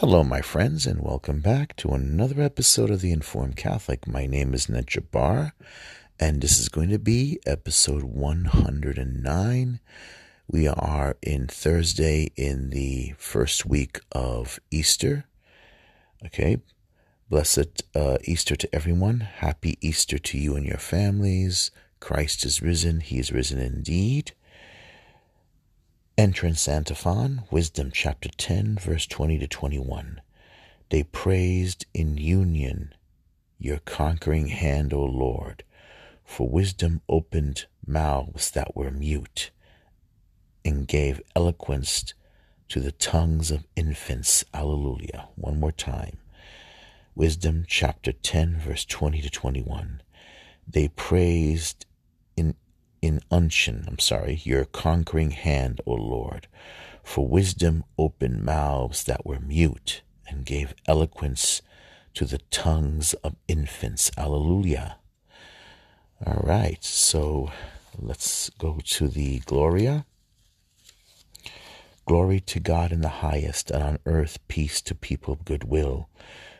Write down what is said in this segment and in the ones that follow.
Hello, my friends, and welcome back to another episode of The Informed Catholic. My name is Ned Jabbar, and this is going to be episode 109. We are in Thursday in the first week of Easter. Okay, blessed uh, Easter to everyone. Happy Easter to you and your families. Christ is risen, He is risen indeed. Entrance Antiphon, Wisdom chapter 10, verse 20 to 21. They praised in union your conquering hand, O Lord, for wisdom opened mouths that were mute and gave eloquence to the tongues of infants. Alleluia. One more time. Wisdom chapter 10, verse 20 to 21. They praised in unction, I'm sorry, your conquering hand, O Lord. For wisdom opened mouths that were mute and gave eloquence to the tongues of infants. Alleluia. All right, so let's go to the Gloria. Glory to God in the highest, and on earth peace to people of good will.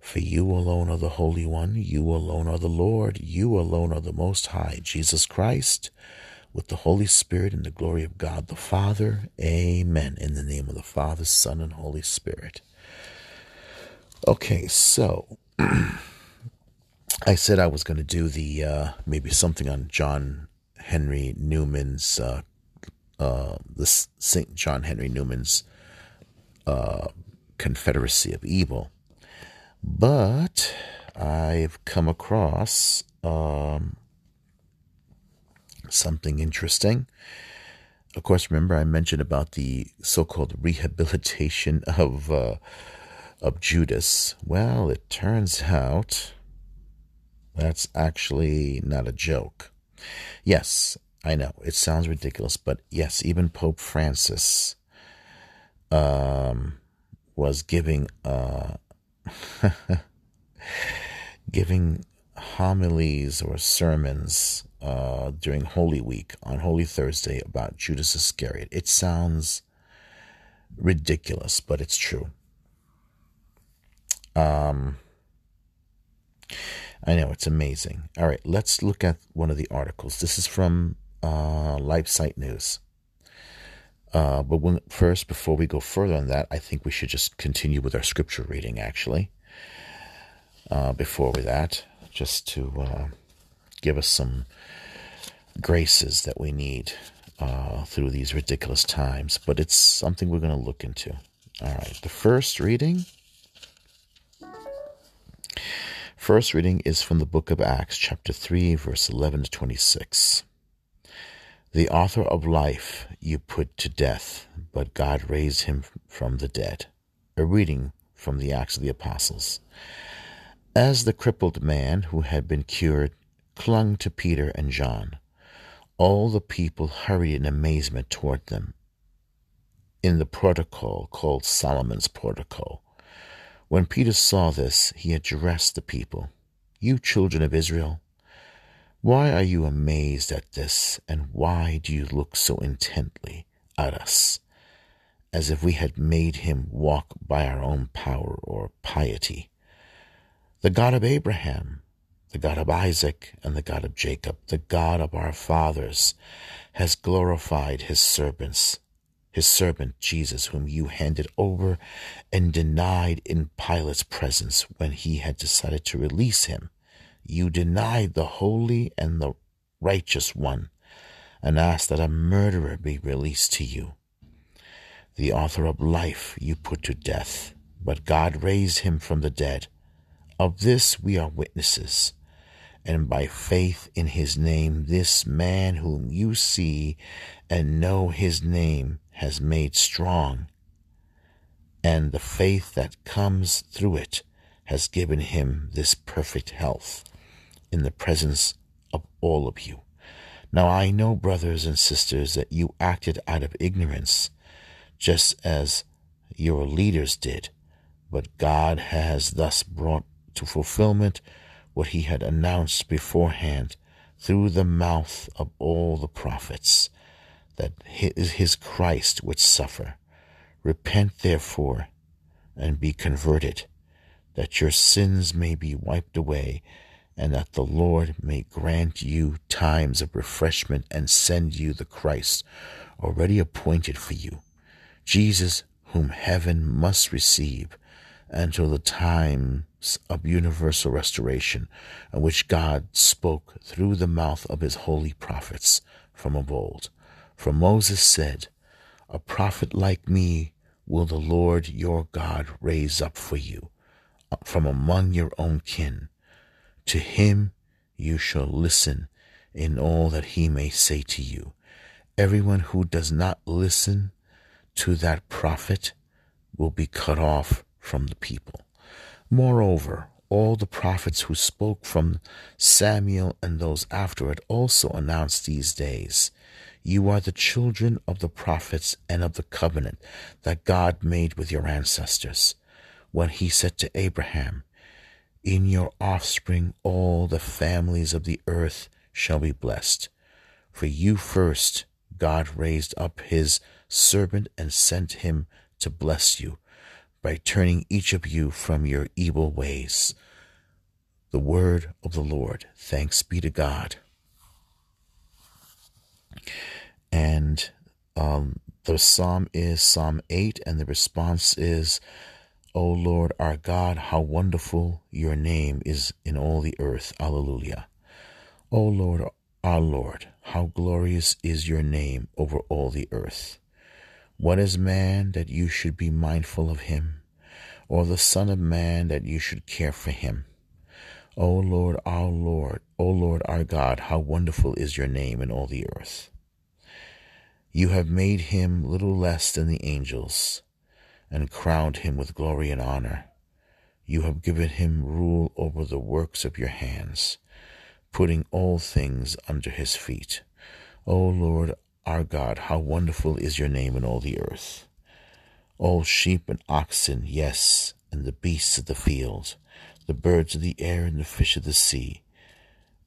For you alone are the Holy One, you alone are the Lord, you alone are the Most High, Jesus Christ, with the Holy Spirit and the glory of God the Father. Amen. In the name of the Father, Son, and Holy Spirit. Okay, so I said I was going to do the uh, maybe something on John Henry Newman's uh, uh, the Saint John Henry Newman's uh, Confederacy of Evil. But I've come across um, something interesting. Of course, remember I mentioned about the so-called rehabilitation of uh, of Judas. Well, it turns out that's actually not a joke. Yes, I know it sounds ridiculous, but yes, even Pope Francis um, was giving uh, giving homilies or sermons uh, during Holy Week on Holy Thursday about Judas Iscariot. It sounds ridiculous, but it's true. Um, I know it's amazing. All right, let's look at one of the articles. This is from uh, LifeSite News. Uh, but when, first, before we go further on that, I think we should just continue with our scripture reading, actually. Uh, before we that, just to uh, give us some graces that we need uh, through these ridiculous times. But it's something we're going to look into. All right, the first reading. First reading is from the book of Acts, chapter 3, verse 11 to 26. The author of life you put to death, but God raised him from the dead. A reading from the Acts of the Apostles. As the crippled man who had been cured clung to Peter and John, all the people hurried in amazement toward them. In the protocol called Solomon's Protocol, when Peter saw this, he addressed the people You children of Israel, why are you amazed at this, and why do you look so intently at us, as if we had made him walk by our own power or piety? The God of Abraham, the God of Isaac, and the God of Jacob, the God of our fathers, has glorified his servants, his servant Jesus, whom you handed over and denied in Pilate's presence when he had decided to release him you denied the holy and the righteous one and asked that a murderer be released to you. The author of life you put to death, but God raised him from the dead. Of this we are witnesses. And by faith in his name, this man whom you see and know his name has made strong and the faith that comes through it has given him this perfect health in the presence of all of you. Now I know, brothers and sisters, that you acted out of ignorance, just as your leaders did, but God has thus brought to fulfillment what he had announced beforehand through the mouth of all the prophets, that his Christ would suffer. Repent therefore and be converted, that your sins may be wiped away, and that the Lord may grant you times of refreshment and send you the Christ already appointed for you, Jesus, whom heaven must receive until the times of universal restoration, in which God spoke through the mouth of his holy prophets from of old. For Moses said, A prophet like me will the Lord your God raise up for you from among your own kin. To him you shall listen in all that he may say to you. Everyone who does not listen to that prophet will be cut off from the people. Moreover, all the prophets who spoke from Samuel and those afterward also announced these days. You are the children of the prophets and of the covenant that God made with your ancestors, when he said to Abraham, In your offspring all the families of the earth shall be blessed. For you first God raised up his servant and sent him to bless you by turning each of you from your evil ways. The word of the Lord. Thanks be to God. And um, the psalm is Psalm 8, and the response is, O Lord our God, how wonderful your name is in all the earth. Alleluia. O Lord our Lord, how glorious is your name over all the earth. What is man that you should be mindful of him, or the Son of Man that you should care for him? O Lord, our Lord, O Lord our God, how wonderful is your name in all the earth. You have made him little less than the angels, and crowned him with glory and honor. You have given him rule over the works of your hands, putting all things under his feet. O Lord, our God, how wonderful is your name in all the earth. All sheep and oxen, yes, and the beasts of the field, the birds of the air and the fish of the sea,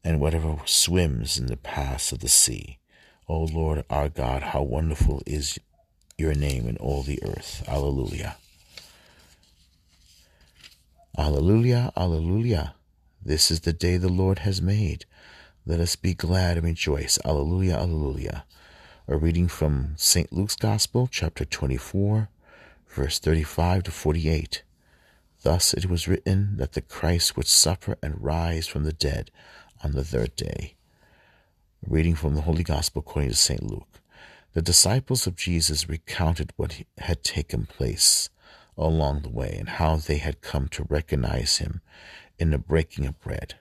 and whatever swims in the paths of the sea. O Lord our God, how wonderful is your name in all the earth. Alleluia. Alleluia, alleluia. This is the day the Lord has made. Let us be glad and rejoice. Alleluia, alleluia. A reading from St. Luke's Gospel, chapter 24, verse 35 to 48. Thus it was written that the Christ would suffer and rise from the dead on the third day. A reading from the Holy Gospel according to St. Luke. The disciples of Jesus recounted what had taken place along the way and how they had come to recognize him in the breaking of bread.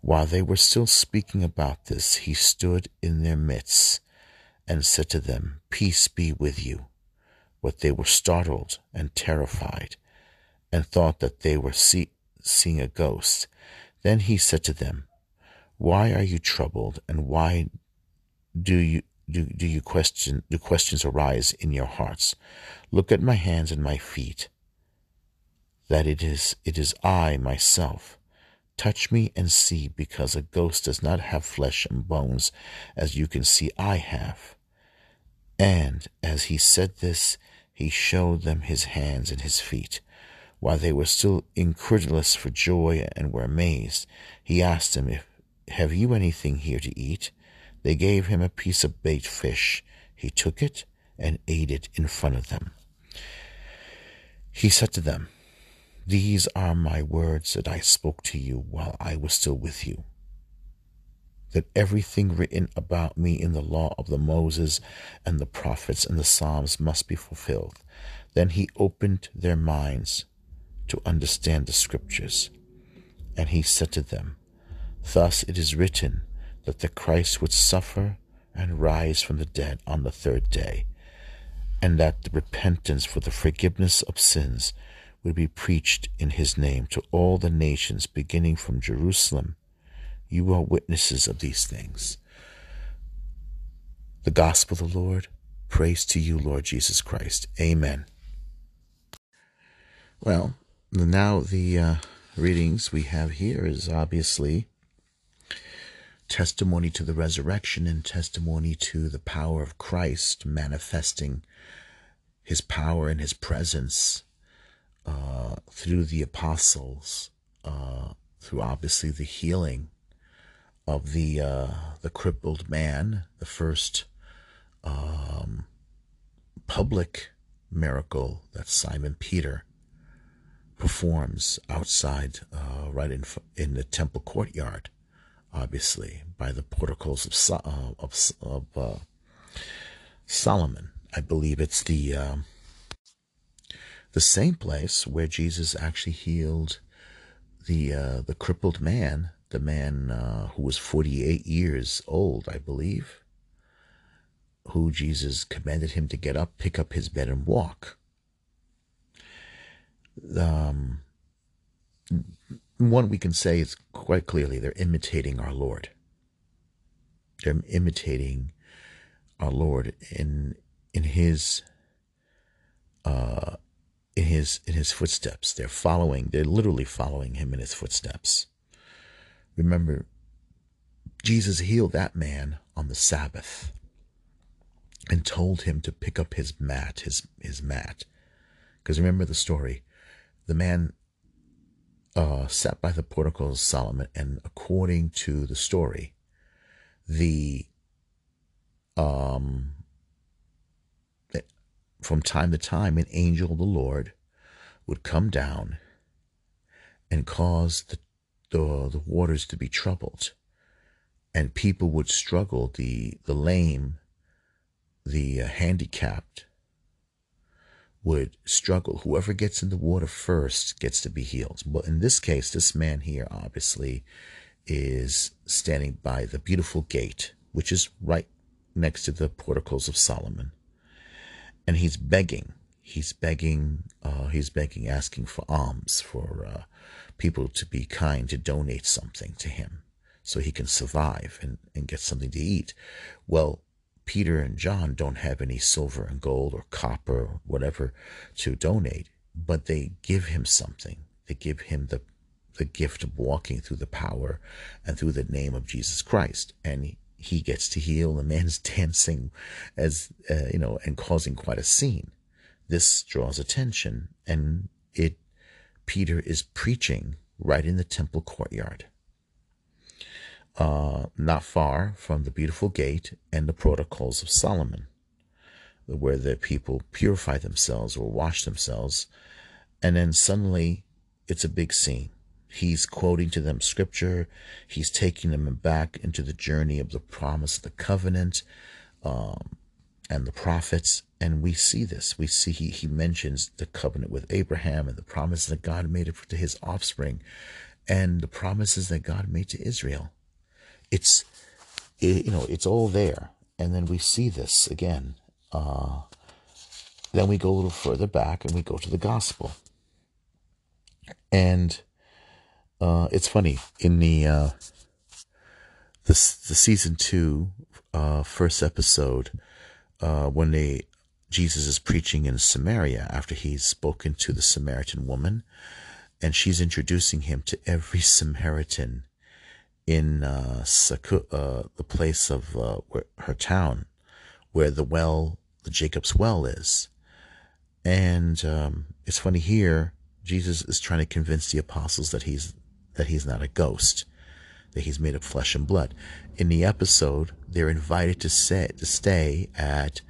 While they were still speaking about this, he stood in their midst and said to them, Peace be with you. But they were startled and terrified and thought that they were see- seeing a ghost. Then he said to them, Why are you troubled, and why do you do, do you question do questions arise in your hearts? Look at my hands and my feet, that it is it is I myself. Touch me and see, because a ghost does not have flesh and bones, as you can see I have. And as he said this, he showed them his hands and his feet. While they were still incredulous for joy and were amazed, he asked them, if, Have you anything here to eat? They gave him a piece of baked fish. He took it and ate it in front of them. He said to them, these are my words that I spoke to you while I was still with you. That everything written about me in the law of the Moses and the prophets and the Psalms must be fulfilled. Then he opened their minds to understand the scriptures. And he said to them, Thus it is written that the Christ would suffer and rise from the dead on the third day, and that repentance for the forgiveness of sins would be preached in his name to all the nations, beginning from Jerusalem. You are witnesses of these things. The gospel of the Lord. Praise to you, Lord Jesus Christ. Amen. Well, now the uh, readings we have here is obviously testimony to the resurrection and testimony to the power of Christ manifesting his power and his presence uh, through the apostles, uh, through obviously the healing of the uh, the crippled man, the first um, public miracle that Simon Peter performs outside, uh, right in in the temple courtyard, obviously by the porticos of uh, of, of uh, Solomon. I believe it's the um, the same place where Jesus actually healed the uh, the crippled man, the man uh, who was 48 years old, I believe, who Jesus commanded him to get up, pick up his bed, and walk. Um, one we can say is quite clearly they're imitating our Lord. They're imitating our Lord in in his uh, in his in his footsteps. They're following. They're literally following him in his footsteps. Remember, Jesus healed that man on the Sabbath and told him to pick up his mat, his his mat. Because remember the story, the man uh, sat by the portico of Solomon, and according to the story, the um from time to time, an angel of the Lord would come down and cause the, the, the waters to be troubled. And people would struggle, the, the lame, the uh, handicapped would struggle. Whoever gets in the water first gets to be healed. But in this case, this man here obviously is standing by the beautiful gate, which is right next to the porticos of Solomon and he's begging. He's begging. Uh, he's begging, asking for alms for uh, people to be kind to donate something to him so he can survive and, and get something to eat. Well, Peter and John don't have any silver and gold or copper or whatever to donate, but they give him something. They give him the the gift of walking through the power and through the name of Jesus Christ. And he, gets to heal. The man's dancing as, uh, you know, and causing quite a scene. This draws attention and it, Peter is preaching right in the temple courtyard. Uh, not far from the beautiful gate and the protocols of Solomon, where the people purify themselves or wash themselves. And then suddenly it's a big scene. He's quoting to them scripture. He's taking them back into the journey of the promise, the covenant, um, and the prophets. And we see this. We see he, he mentions the covenant with Abraham and the promise that God made to his offspring and the promises that God made to Israel. It's, it, you know, it's all there. And then we see this again. Uh, then we go a little further back and we go to the gospel. And uh, it's funny in the uh, the the season two uh, first episode uh, when they Jesus is preaching in Samaria after he's spoken to the Samaritan woman, and she's introducing him to every Samaritan in uh, Saku, uh, the place of uh, where, her town, where the well, the Jacob's well is. And um, it's funny here, Jesus is trying to convince the apostles that he's that he's not a ghost, that he's made of flesh and blood. In the episode, they're invited to, say, to stay at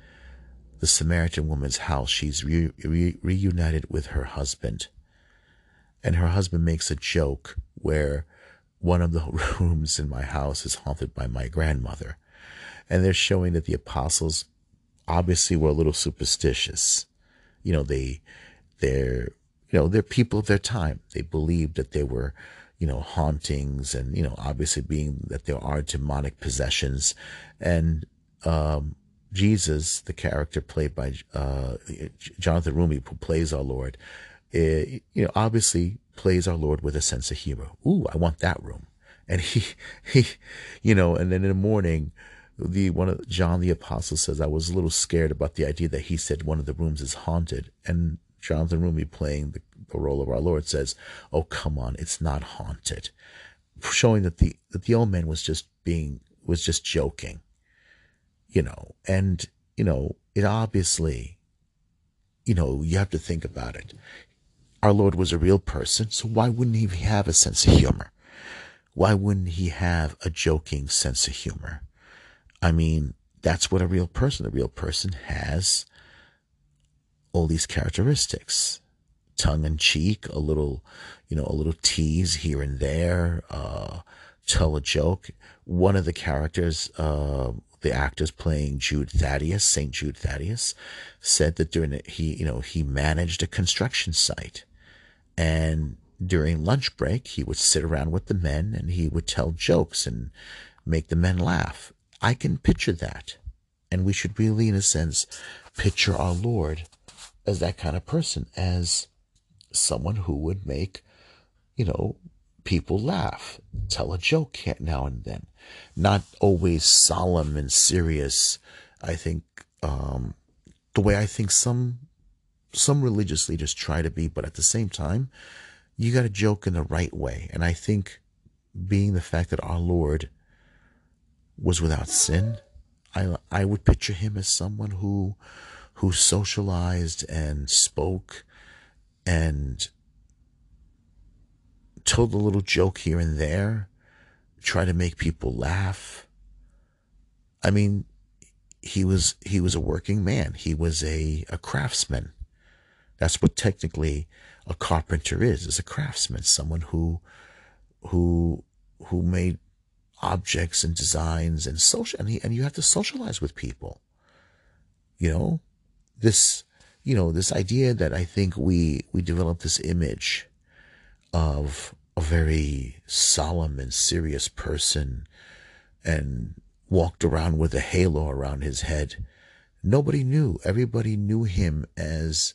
the Samaritan woman's house. She's re, re, reunited with her husband. And her husband makes a joke where one of the rooms in my house is haunted by my grandmother. And they're showing that the apostles obviously were a little superstitious. You know, they, they're, you know, they're people of their time. They believed that they were you know, hauntings and, you know, obviously being that there are demonic possessions. And um, Jesus, the character played by uh, Jonathan Roumie, who plays our Lord, uh, you know, obviously plays our Lord with a sense of humor. Ooh, I want that room. And he, he, you know, and then in the morning, the one of John the apostle says, I was a little scared about the idea that he said one of the rooms is haunted. And Jonathan Roumie playing the, the role of our Lord says, Oh, come on, it's not haunted. Showing that the, that the old man was just being, was just joking, you know, and, you know, it obviously, you know, you have to think about it our Lord was a real person, so why wouldn't he have a sense of humor? Why wouldn't he have a joking sense of humor? I mean, that's what a real person, a real person has all these characteristics. Tongue in cheek, a little, you know, a little tease here and there, uh, tell a joke. One of the characters, uh, the actors playing Jude Thaddeus, St. Jude Thaddeus, said that during it, he, you know, he managed a construction site and during lunch break, he would sit around with the men and he would tell jokes and make the men laugh. I can picture that. And we should really, in a sense, picture our Lord as that kind of person, as someone who would make, you know, people laugh, tell a joke now and then, not always solemn and serious. I think um, the way I think some some religious leaders try to be, but at the same time, you got to joke in the right way. And I think being the fact that our Lord was without sin, I I would picture him as someone who who socialized and spoke and told a little joke here and there, try to make people laugh. I mean, he was he was a working man. He was a, a craftsman. That's what technically a carpenter is, is a craftsman, someone who who who made objects and designs and social and, he, and you have to socialize with people. You know, this you know, this idea that I think we we develop this image of a very solemn and serious person and walked around with a halo around his head. Nobody knew. Everybody knew him as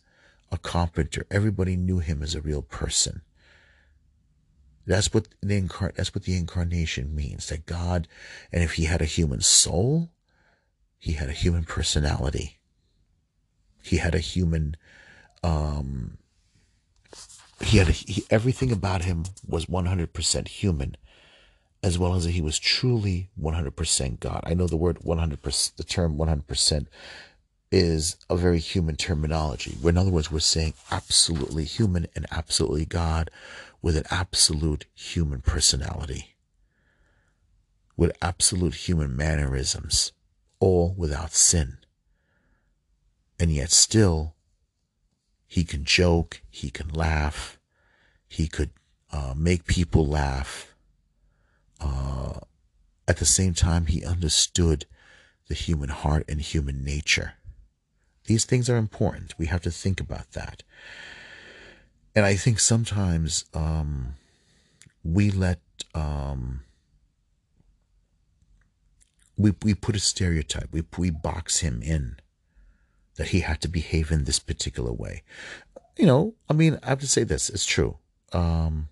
a carpenter. Everybody knew him as a real person. That's what the that's what the incarnation means. That God, and if he had a human soul, he had a human personality. He had a human, um, he had a, he, everything about him was 100% human, as well as he was truly 100% God. I know the word 100%, the term 100% is a very human terminology. In other words, we're saying absolutely human and absolutely God with an absolute human personality, with absolute human mannerisms, all without sin. And yet still, he can joke, he can laugh, he could uh, make people laugh. Uh, at the same time, he understood the human heart and human nature. These things are important. We have to think about that. And I think sometimes um, we let um, we we put a stereotype. We we box him in that he had to behave in this particular way. You know, I mean, I have to say this. It's true. Um,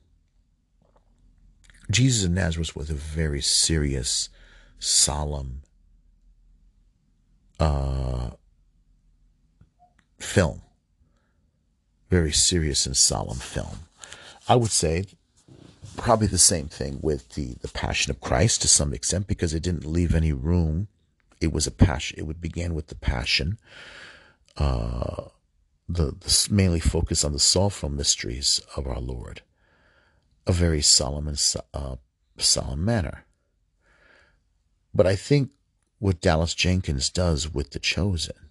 Jesus of Nazareth was a very serious, solemn, uh, film. Very serious and solemn film. I would say probably the same thing with the, the Passion of Christ to some extent because it didn't leave any room. It was a passion. It would begin with the passion. Uh, the, the mainly focus on the sorrowful mysteries of our Lord, a very solemn and uh, solemn manner. But I think what Dallas Jenkins does with the Chosen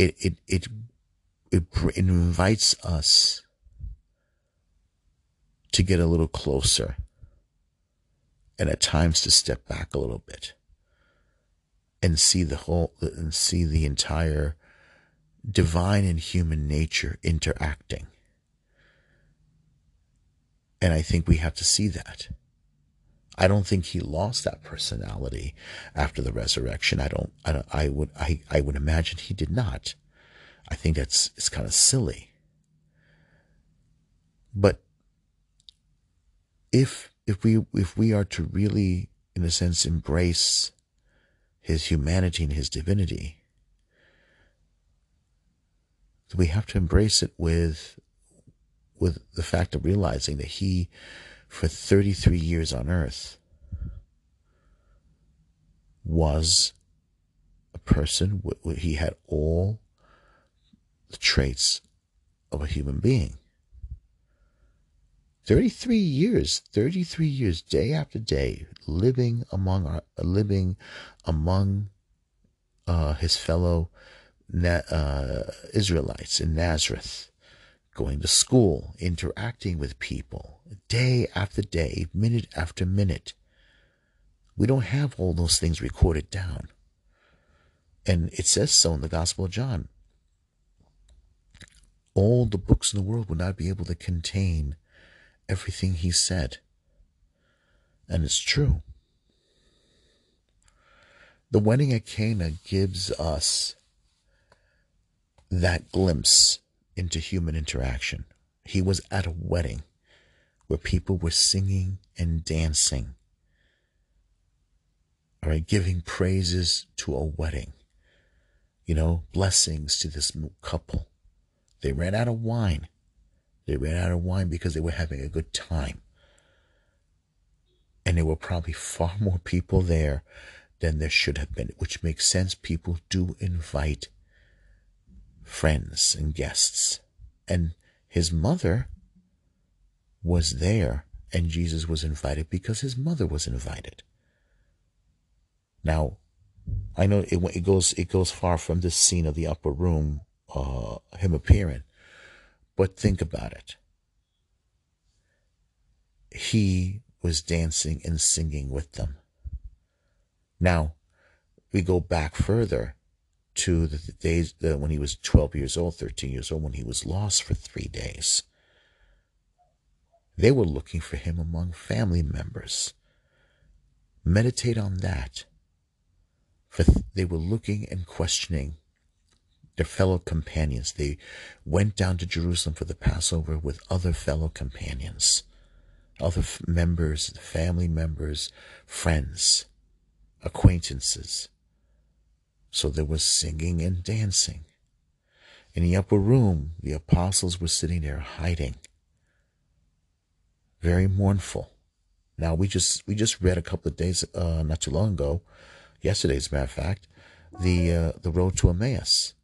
it it it it, it invites us to get a little closer and at times to step back a little bit and see the whole and see the entire divine and human nature interacting. And i think we have to see that I don't think he lost that personality after the resurrection. I don't, I don't, I would, I, I would imagine he did not. I think that's, it's kind of silly. But if, if we, if we are to really, in a sense, embrace his humanity and his divinity, we have to embrace it with, with the fact of realizing that he, for 33 years on earth, was a person, he had all the traits of a human being. 33 years, 33 years, day after day, living among our, living among uh, his fellow uh, Israelites in Nazareth, going to school, interacting with people, day after day, minute after minute. We don't have all those things recorded down. And it says so in the Gospel of John. All the books in the world would not be able to contain everything he said. And it's true. The wedding at Cana gives us that glimpse into human interaction. He was at a wedding where people were singing and dancing, all right, giving praises to a wedding, you know, blessings to this couple. They ran out of wine. They ran out of wine because they were having a good time. And there were probably far more people there than there should have been, which makes sense. People do invite friends and guests. And his mother was there, and Jesus was invited because his mother was invited. Now, I know it, it goes it goes far from this scene of the upper room, uh, him appearing, but think about it. He was dancing and singing with them. Now, we go back further to the days the, when he was 12 years old, 13 years old, when he was lost for three days. They were looking for him among family members. Meditate on that. For they were looking and questioning their fellow companions. They went down to Jerusalem for the Passover with other fellow companions, other members, family members, friends, acquaintances. So there was singing and dancing. In the upper room, the apostles were sitting there hiding, very mournful. Now we just we just read a couple of days, uh, not too long ago, yesterday, as a matter of fact, the uh, the road to Emmaus.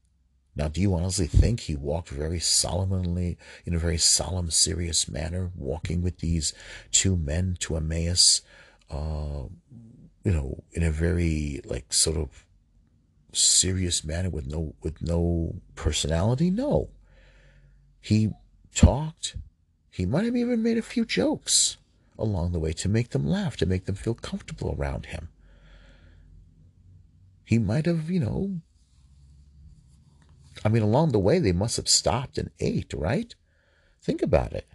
Now, do you honestly think he walked very solemnly, in a very solemn, serious manner, walking with these two men to Emmaus, uh, you know, in a very like sort of serious manner with no with no personality? No. He talked. He might have even made a few jokes along the way to make them laugh, to make them feel comfortable around him. He might have, you know, I mean, along the way, they must have stopped and ate, right? Think about it.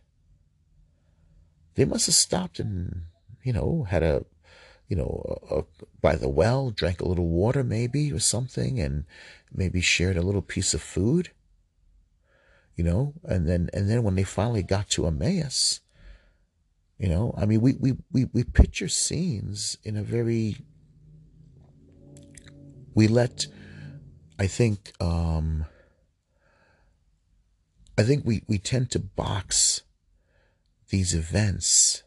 They must have stopped and, you know, had a you know, uh, by the well, drank a little water maybe or something, and maybe shared a little piece of food. You know, and then and then when they finally got to Emmaus, you know, I mean, we we we we picture scenes in a very. We let, I think, um, I think we we tend to box these events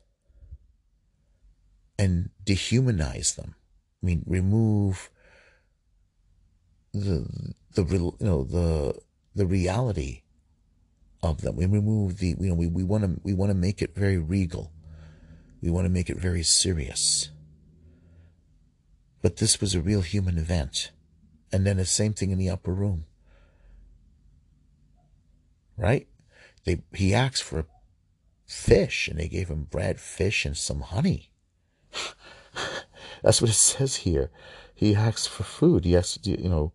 and dehumanize them. I mean, remove the the you know the the reality of them. We remove the you know we we want to we want to make it very regal. We want to make it very serious. But this was a real human event. And then the same thing in the upper room. Right? They he asked for fish and they gave him bread, fish, and some honey. That's what it says here. He asks for food. He to, you know,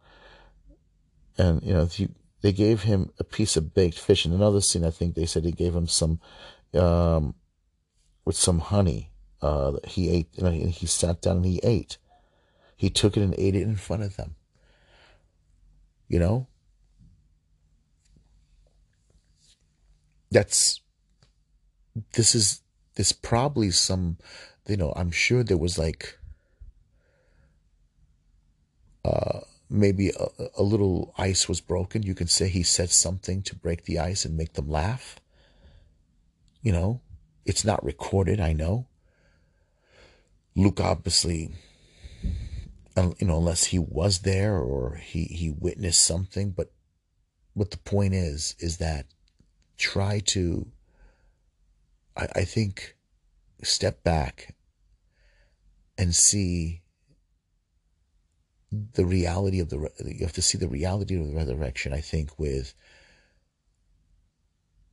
and you know, he, they gave him a piece of baked fish. In another scene, I think they said he gave him some, um, with some honey, uh, he ate, know, he sat down and he ate. He took it and ate it in front of them. You know? That's, this is, this probably some, you know, I'm sure there was like, uh, maybe a, a little ice was broken. You can say he said something to break the ice and make them laugh. You know, it's not recorded, I know. Luke obviously, uh, you know, unless he was there or he, he witnessed something, but what the point is, is that try to, I, I think, step back and see the reality of the, you have to see the reality of the resurrection, I think, with,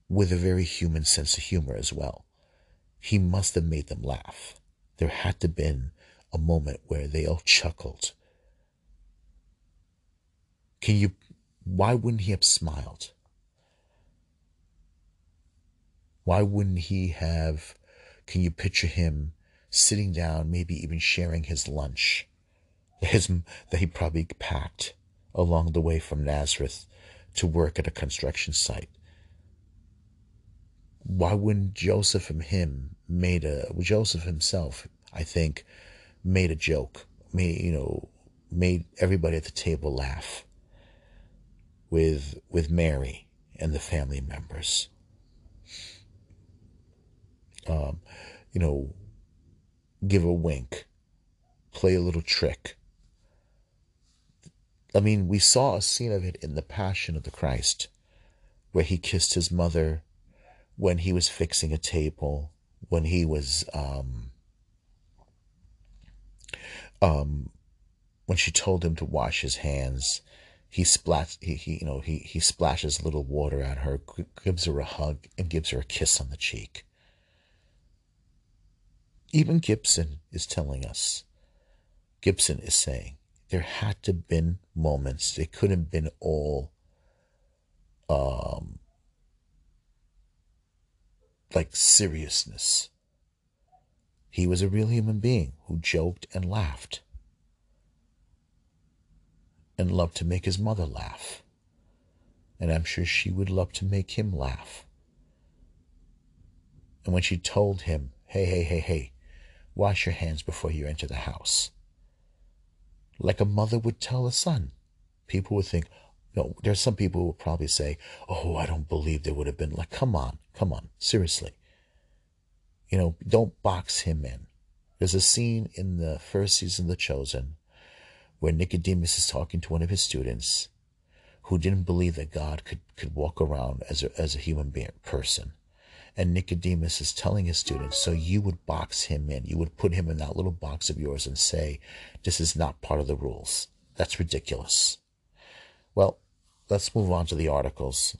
with a very human sense of humor as well. He must have made them laugh. There had to been a moment where they all chuckled. Can you, why wouldn't he have smiled? Why wouldn't he have, can you picture him sitting down, maybe even sharing his lunch, his, that he probably packed along the way from Nazareth to work at a construction site? why wouldn't Joseph and him made a Joseph himself, I think, made a joke, made you know, made everybody at the table laugh with with Mary and the family members. Um, you know, give a wink, play a little trick. I mean, we saw a scene of it in the Passion of the Christ, where he kissed his mother when he was fixing a table, when he was um, um, when she told him to wash his hands, he splats he, he you know he he splashes a little water at her, gives her a hug, and gives her a kiss on the cheek. Even Gibson is telling us. Gibson is saying there had to have been moments. It couldn't have been all um, like seriousness. He was a real human being who joked and laughed and loved to make his mother laugh. And I'm sure she would love to make him laugh. And when she told him, hey, hey, hey, hey, wash your hands before you enter the house, like a mother would tell a son, people would think, know, there's some people who will probably say, "Oh, I don't believe there would have been." Like, come on, come on, seriously. You know, don't box him in. There's a scene in the first season of The Chosen where Nicodemus is talking to one of his students who didn't believe that God could, could walk around as a, as a human being, person. And Nicodemus is telling his students, so you would box him in. You would put him in that little box of yours and say, this is not part of the rules. That's ridiculous. Well, let's move on to the articles.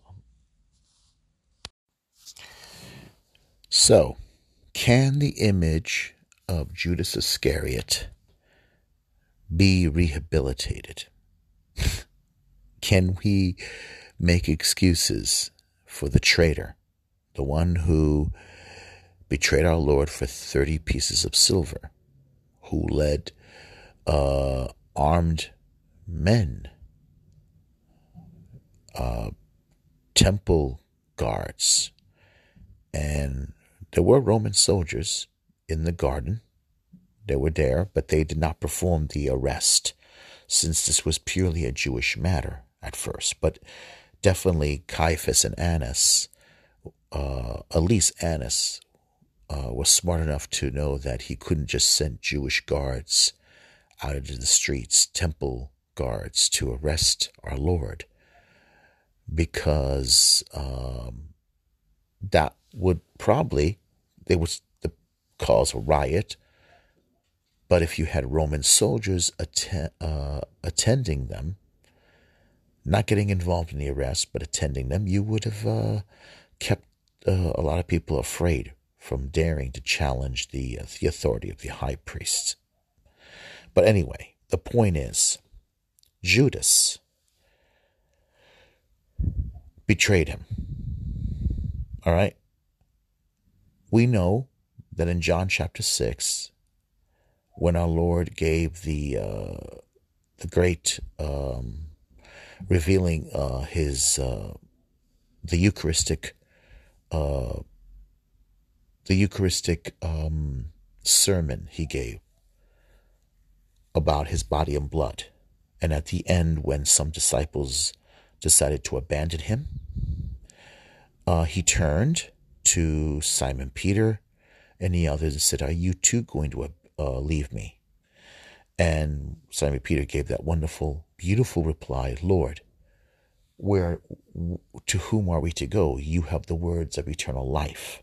So, can the image of Judas Iscariot be rehabilitated? can we make excuses for the traitor, the one who betrayed our Lord for 30 pieces of silver, who led uh, armed men uh, temple guards. And there were Roman soldiers in the garden. They were there, but they did not perform the arrest since this was purely a Jewish matter at first. But definitely Caiaphas and Annas, uh, at least Annas, uh, was smart enough to know that he couldn't just send Jewish guards out into the streets, temple guards, to arrest our Lord because um, that would probably they would cause a riot. But if you had Roman soldiers atten- uh, attending them, not getting involved in the arrest, but attending them, you would have uh, kept uh, a lot of people afraid from daring to challenge the, uh, the authority of the high priests. But anyway, the point is Judas betrayed him. All right? We know that in John chapter 6, when our Lord gave the, uh, the great um, revealing uh, his, uh, the Eucharistic, uh, the Eucharistic um, sermon he gave about his body and blood. And at the end, when some disciples decided to abandon him, uh, he turned to Simon Peter and the others and said, Are you too going to uh, leave me? And Simon Peter gave that wonderful, beautiful reply Lord, where to whom are we to go? You have the words of eternal life.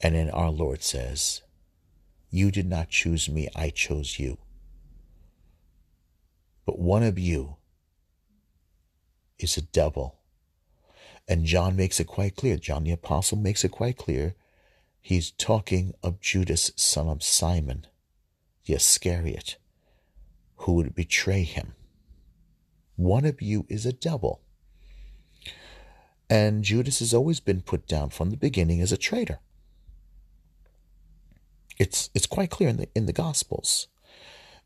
And then our Lord says, You did not choose me, I chose you. But one of you is a devil. And John makes it quite clear. John the Apostle makes it quite clear. He's talking of Judas, son of Simon, the Iscariot, who would betray him. One of you is a devil. And Judas has always been put down from the beginning as a traitor. It's, it's quite clear in the, in the Gospels.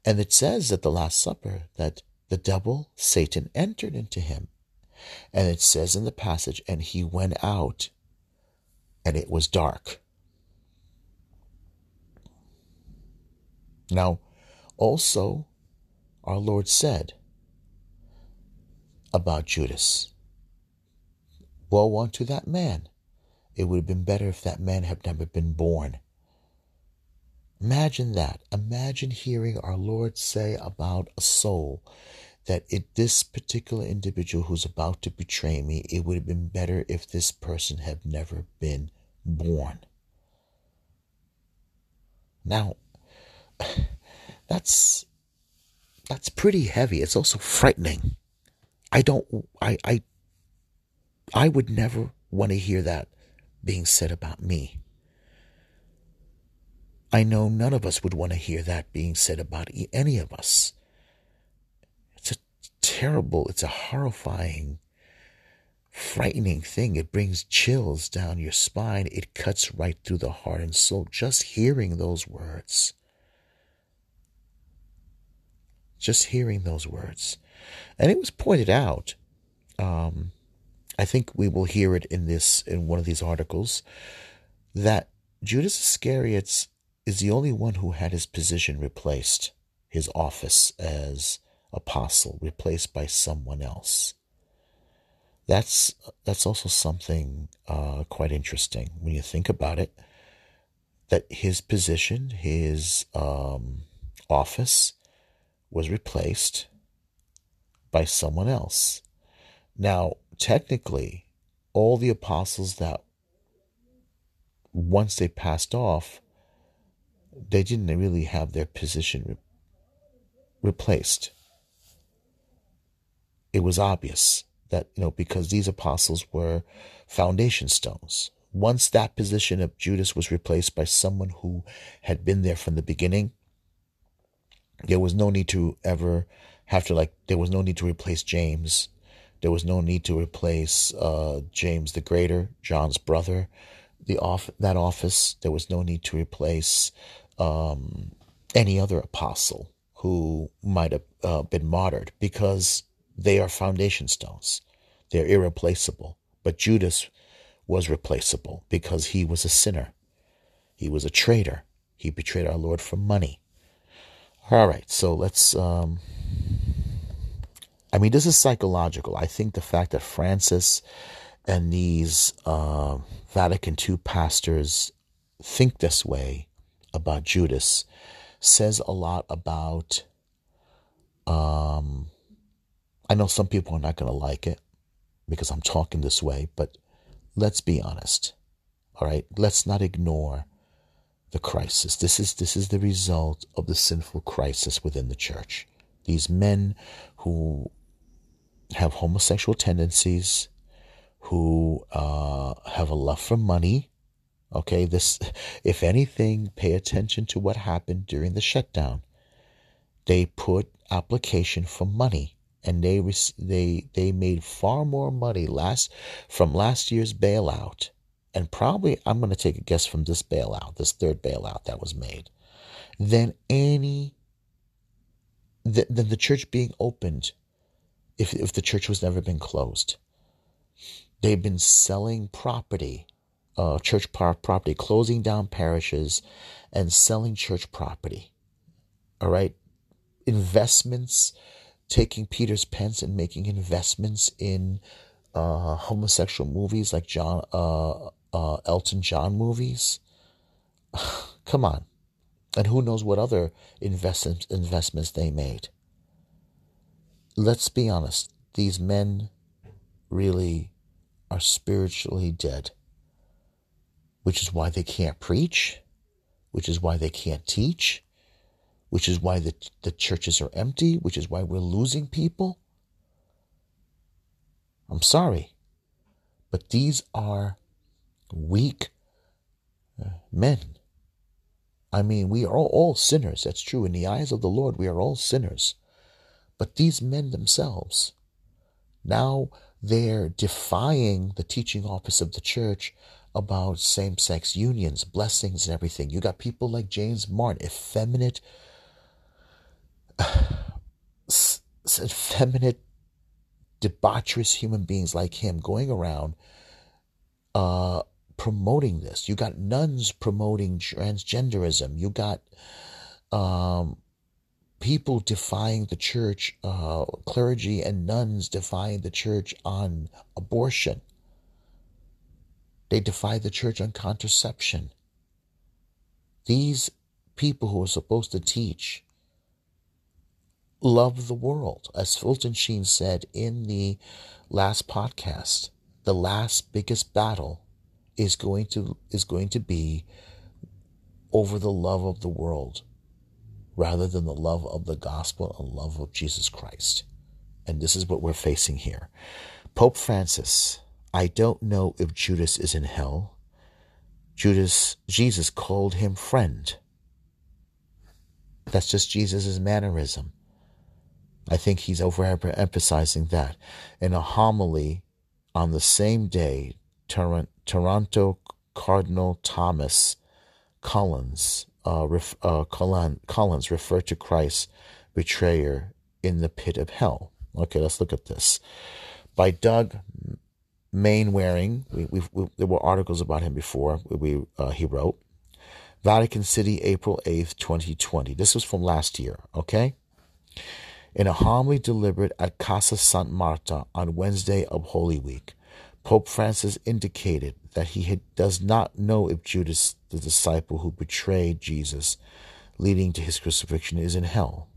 And it says at the Last Supper that the devil, Satan, entered into him. And it says in the passage, and he went out, and it was dark. Now, also, our Lord said about Judas, Woe unto that man! It would have been better if that man had never been born. Imagine that. Imagine hearing our Lord say about a soul that it, this particular individual who's about to betray me, it would have been better if this person had never been born. Now, that's that's pretty heavy. It's also frightening. I don't I I I would never want to hear that being said about me. I know none of us would want to hear that being said about any of us. It's a terrible, it's a horrifying, frightening thing. It brings chills down your spine. It cuts right through the heart and soul just hearing those words. Just hearing those words. And it was pointed out, um, I think we will hear it in this in one of these articles, that Judas Iscariot is the only one who had his position replaced, his office as apostle replaced by someone else. That's that's also something uh, quite interesting when you think about it. That his position, his um, office, was replaced by someone else. Now, technically, all the apostles that once they passed off they didn't really have their position re- replaced. It was obvious that, you know, because these apostles were foundation stones. Once that position of Judas was replaced by someone who had been there from the beginning, there was no need to ever have to, like, there was no need to replace James. There was no need to replace uh, James the Greater, John's brother. The off that office, there was no need to replace um, any other apostle who might have uh, been martyred because they are foundation stones. They're irreplaceable. But Judas was replaceable because he was a sinner. He was a traitor. He betrayed our Lord for money. All right, so let's. Um, I mean, this is psychological. I think the fact that Francis and these uh, Vatican II pastors think this way about Judas says a lot about. Um, I know some people are not going to like it because I'm talking this way, but let's be honest. All right, let's not ignore the crisis. This is this is the result of the sinful crisis within the church. These men who have homosexual tendencies, who uh, have a love for money, Okay, this, if anything, pay attention to what happened during the shutdown. They put application for money, and they they they made far more money last from last year's bailout and probably I'm going to take a guess from this bailout, this third bailout that was made, than any than the church being opened if if the church was never been closed. They've been selling property, uh, church property, closing down parishes, and selling church property. All right, investments, taking Peter's pence and making investments in uh, homosexual movies like John uh, uh, Elton John movies. Come on. And who knows what other investments investments they made. Let's be honest, these men really are spiritually dead. Which is why they can't preach, which is why they can't teach, which is why the, the churches are empty, which is why we're losing people. I'm sorry, but these are weak uh, men. I mean, we are all, all sinners. That's true. In the eyes of the Lord, we are all sinners. But these men themselves, now they're defying the teaching office of the church about same sex unions, blessings, and everything. You got people like James Martin, effeminate, effeminate, debaucherous human beings like him going around uh, promoting this. You got nuns promoting transgenderism. You got um, people defying the church, uh, clergy and nuns defying the church on abortion. They defy the church on contraception. These people who are supposed to teach love the world. As Fulton Sheen said in the last podcast, the last biggest battle is going to is going to be over the love of the world rather than the love of the gospel and love of Jesus Christ. And this is what we're facing here. Pope Francis, I don't know if Judas is in hell. Judas Jesus called him friend. That's just Jesus' mannerism. I think he's overemphasizing that. In a homily on the same day, Toronto Cardinal Thomas Collins, uh, ref, uh, Collins referred to Christ's betrayer in the pit of hell. Okay, let's look at this. By Doug Mainwaring, we, we, there were articles about him before. We uh, he wrote, Vatican City, April eighth, twenty twenty. This was from last year. Okay. In a homily delivered at Casa Santa Marta on Wednesday of Holy Week, Pope Francis indicated that he had, does not know if Judas, the disciple who betrayed Jesus, leading to his crucifixion, is in hell.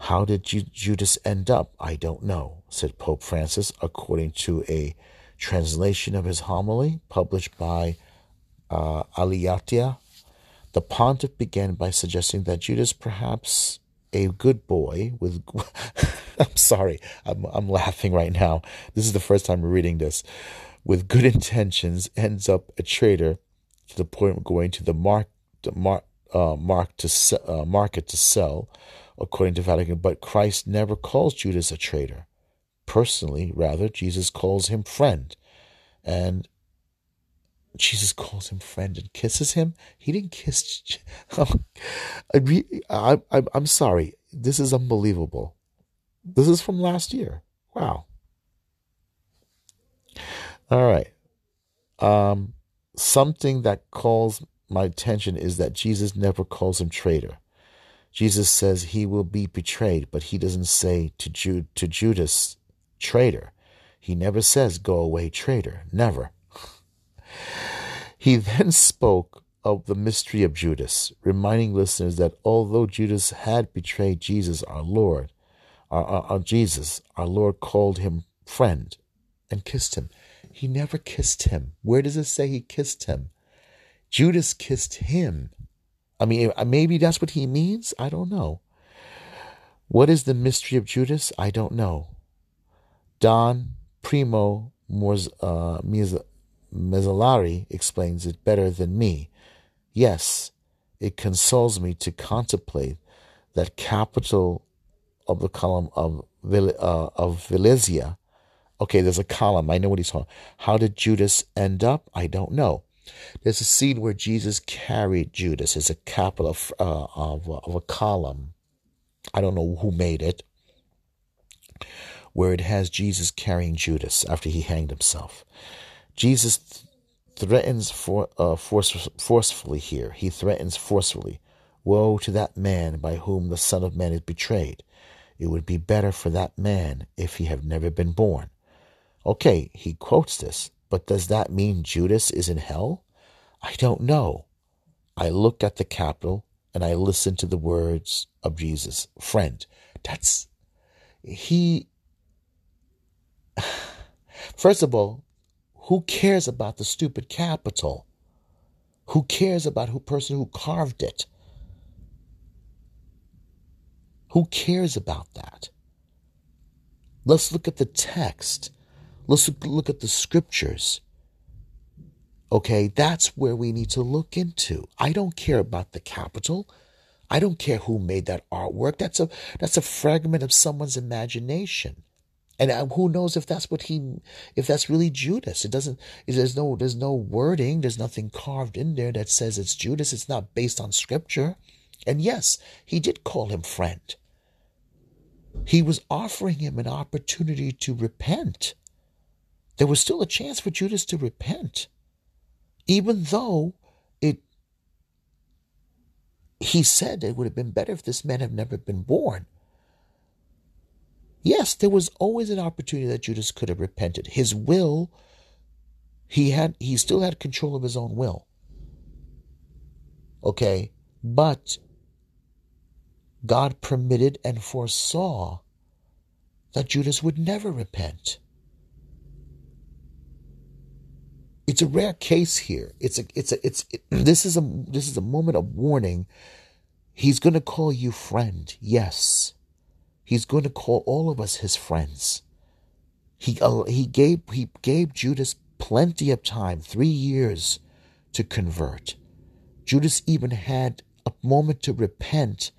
How did Judas end up? I don't know, said Pope Francis, according to a translation of his homily published by uh, Aleteia. The pontiff began by suggesting that Judas perhaps a good boy with I'm sorry, I'm I'm laughing right now. This is the first time reading this. With good intentions ends up a traitor to the point of going to the mark the mark uh, mark to uh, market to sell according to Vatican but Christ never calls Judas a traitor. Personally, rather Jesus calls him friend. And Jesus calls him friend and kisses him. He didn't kiss. I, I, I, I'm sorry. This is unbelievable. This is from last year. Wow. All right. Um, something that calls my attention is that Jesus never calls him traitor. Jesus says he will be betrayed, but he doesn't say to Jude to Judas traitor. He never says go away traitor. Never. He then spoke of the mystery of Judas, reminding listeners that although Judas had betrayed Jesus, our Lord, our, our, our, Jesus, our Lord called him friend and kissed him. He never kissed him. Where does it say he kissed him? Judas kissed him. I mean, uh, maybe that's what he means. I don't know. What is the mystery of Judas? I don't know. Don Primo Morz, uh, Mazzolari explains it better than me. Yes, it consoles me to contemplate that capital of the column of, uh, of Valencia Okay, there's a column. I know what he's talking. How did Judas end up? I don't know. There's a scene where Jesus carried Judas. It's a capital of, uh, of, of a column. I don't know who made it. Where it has Jesus carrying Judas after he hanged himself. Jesus th- threatens for, uh, force, forcefully here. He threatens forcefully. Woe to that man by whom the Son of Man is betrayed. It would be better for that man if he had never been born. Okay, he quotes this, but does that mean Judas is in hell? I don't know. I look at the capital and I listen to the words of Jesus. Friend, that's, he, first of all, who cares about the stupid capital? Who cares about who person who carved it? Who cares about that? Let's look at the text. Let's look at the scriptures. Okay, that's where we need to look into. I don't care about the capital. I don't care who made that artwork. That's a that's a fragment of someone's imagination. And uh, who knows if that's what he if that's really Judas. It doesn't there's no there's no wording, there's nothing carved in there that says it's Judas. It's not based on scripture. And yes, he did call him friend. He was offering him an opportunity to repent. There was still a chance for Judas to repent even though it he said it would have been better if this man had never been born. Yes, there was always an opportunity that Judas could have repented. His will, he had he still had control of his own will. Okay, but God permitted and foresaw that Judas would never repent. It's a rare case here. It's a it's a it's it, this is a this is a moment of warning. He's going to call you friend. Yes. He's going to call all of us his friends. He uh, he gave he gave Judas plenty of time, 3 years to convert. Judas even had a moment to repent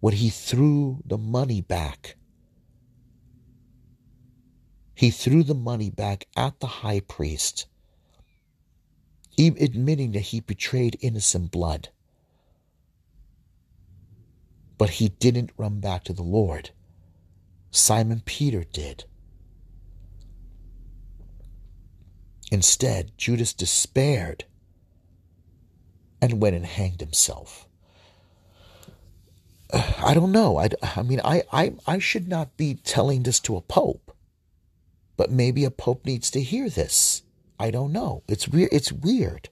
when he threw the money back. He threw the money back at the high priest admitting that he betrayed innocent blood. But he didn't run back to the Lord. Simon Peter did. Instead, Judas despaired and went and hanged himself. I don't know. I, I mean, I, I, I should not be telling this to a pope, but maybe a pope needs to hear this. I don't know. It's weird. It's weird.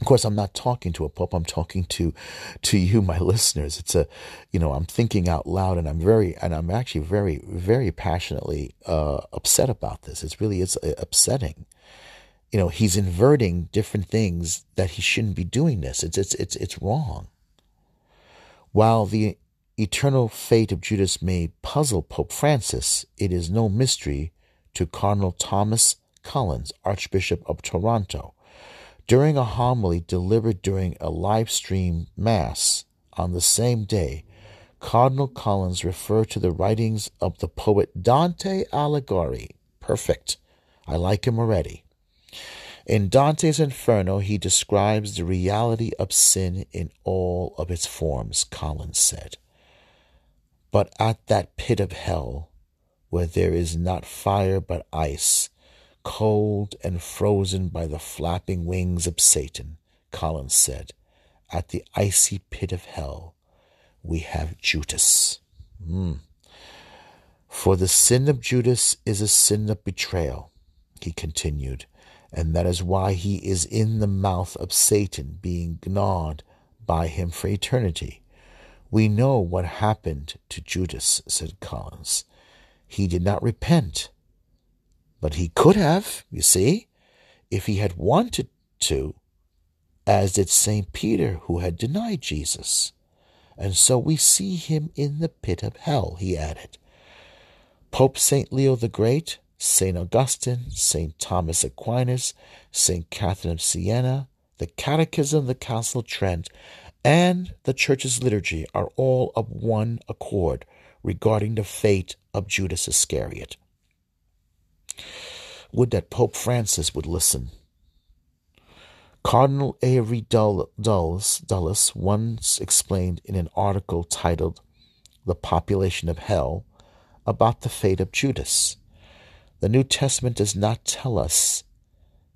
Of course, I'm not talking to a pope. I'm talking to, to you, my listeners. It's a, you know, I'm thinking out loud, and I'm very, and I'm actually very, very passionately uh, upset about this. It's really, it's uh, upsetting. You know, he's inverting different things that he shouldn't be doing. This. It's, it's, it's, it's wrong. While the eternal fate of Judas may puzzle Pope Francis, it is no mystery to Cardinal Thomas Collins, Archbishop of Toronto, during a homily delivered during a live stream Mass on the same day. Cardinal Collins referred to the writings of the poet Dante Alighieri. Perfect. I like him already. In Dante's Inferno, he describes the reality of sin in all of its forms, Collins said. But at that pit of hell, where there is not fire but ice, cold and frozen by the flapping wings of Satan, Collins said. At the icy pit of hell, we have Judas. Mm. For the sin of Judas is a sin of betrayal, he continued, and that is why he is in the mouth of Satan, being gnawed by him for eternity. We know what happened to Judas, said Collins. He did not repent. But he could have, you see, if he had wanted to, as did St. Peter, who had denied Jesus. And so we see him in the pit of hell, he added. Pope St. Leo the Great, St. Augustine, St. Thomas Aquinas, St. Catherine of Siena, the Catechism the Council of Trent, and the Church's liturgy are all of one accord regarding the fate of Judas Iscariot. Would that Pope Francis would listen. Cardinal Avery Dulles, Dulles once explained in an article titled The Population of Hell about the fate of Judas. The New Testament does not tell us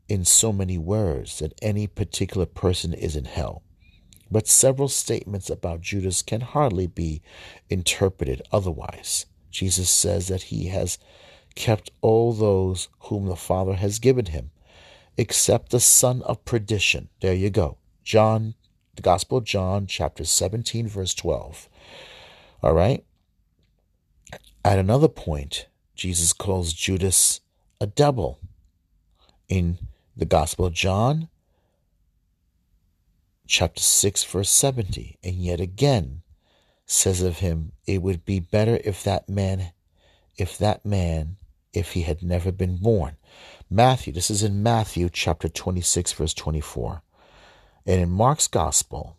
in so many words that any particular person is in hell. But several statements about Judas can hardly be interpreted otherwise. Jesus says that he has kept all those whom the Father has given him, except the son of perdition. There you go. John, the Gospel of John, chapter 17, verse 12. All right? At another point, Jesus calls Judas a devil. In the Gospel of John, chapter 6, verse 70. And yet again says of him, It would be better if that man, if that man, if he had never been born. Matthew, this is in Matthew chapter 26, verse 24. And in Mark's Gospel,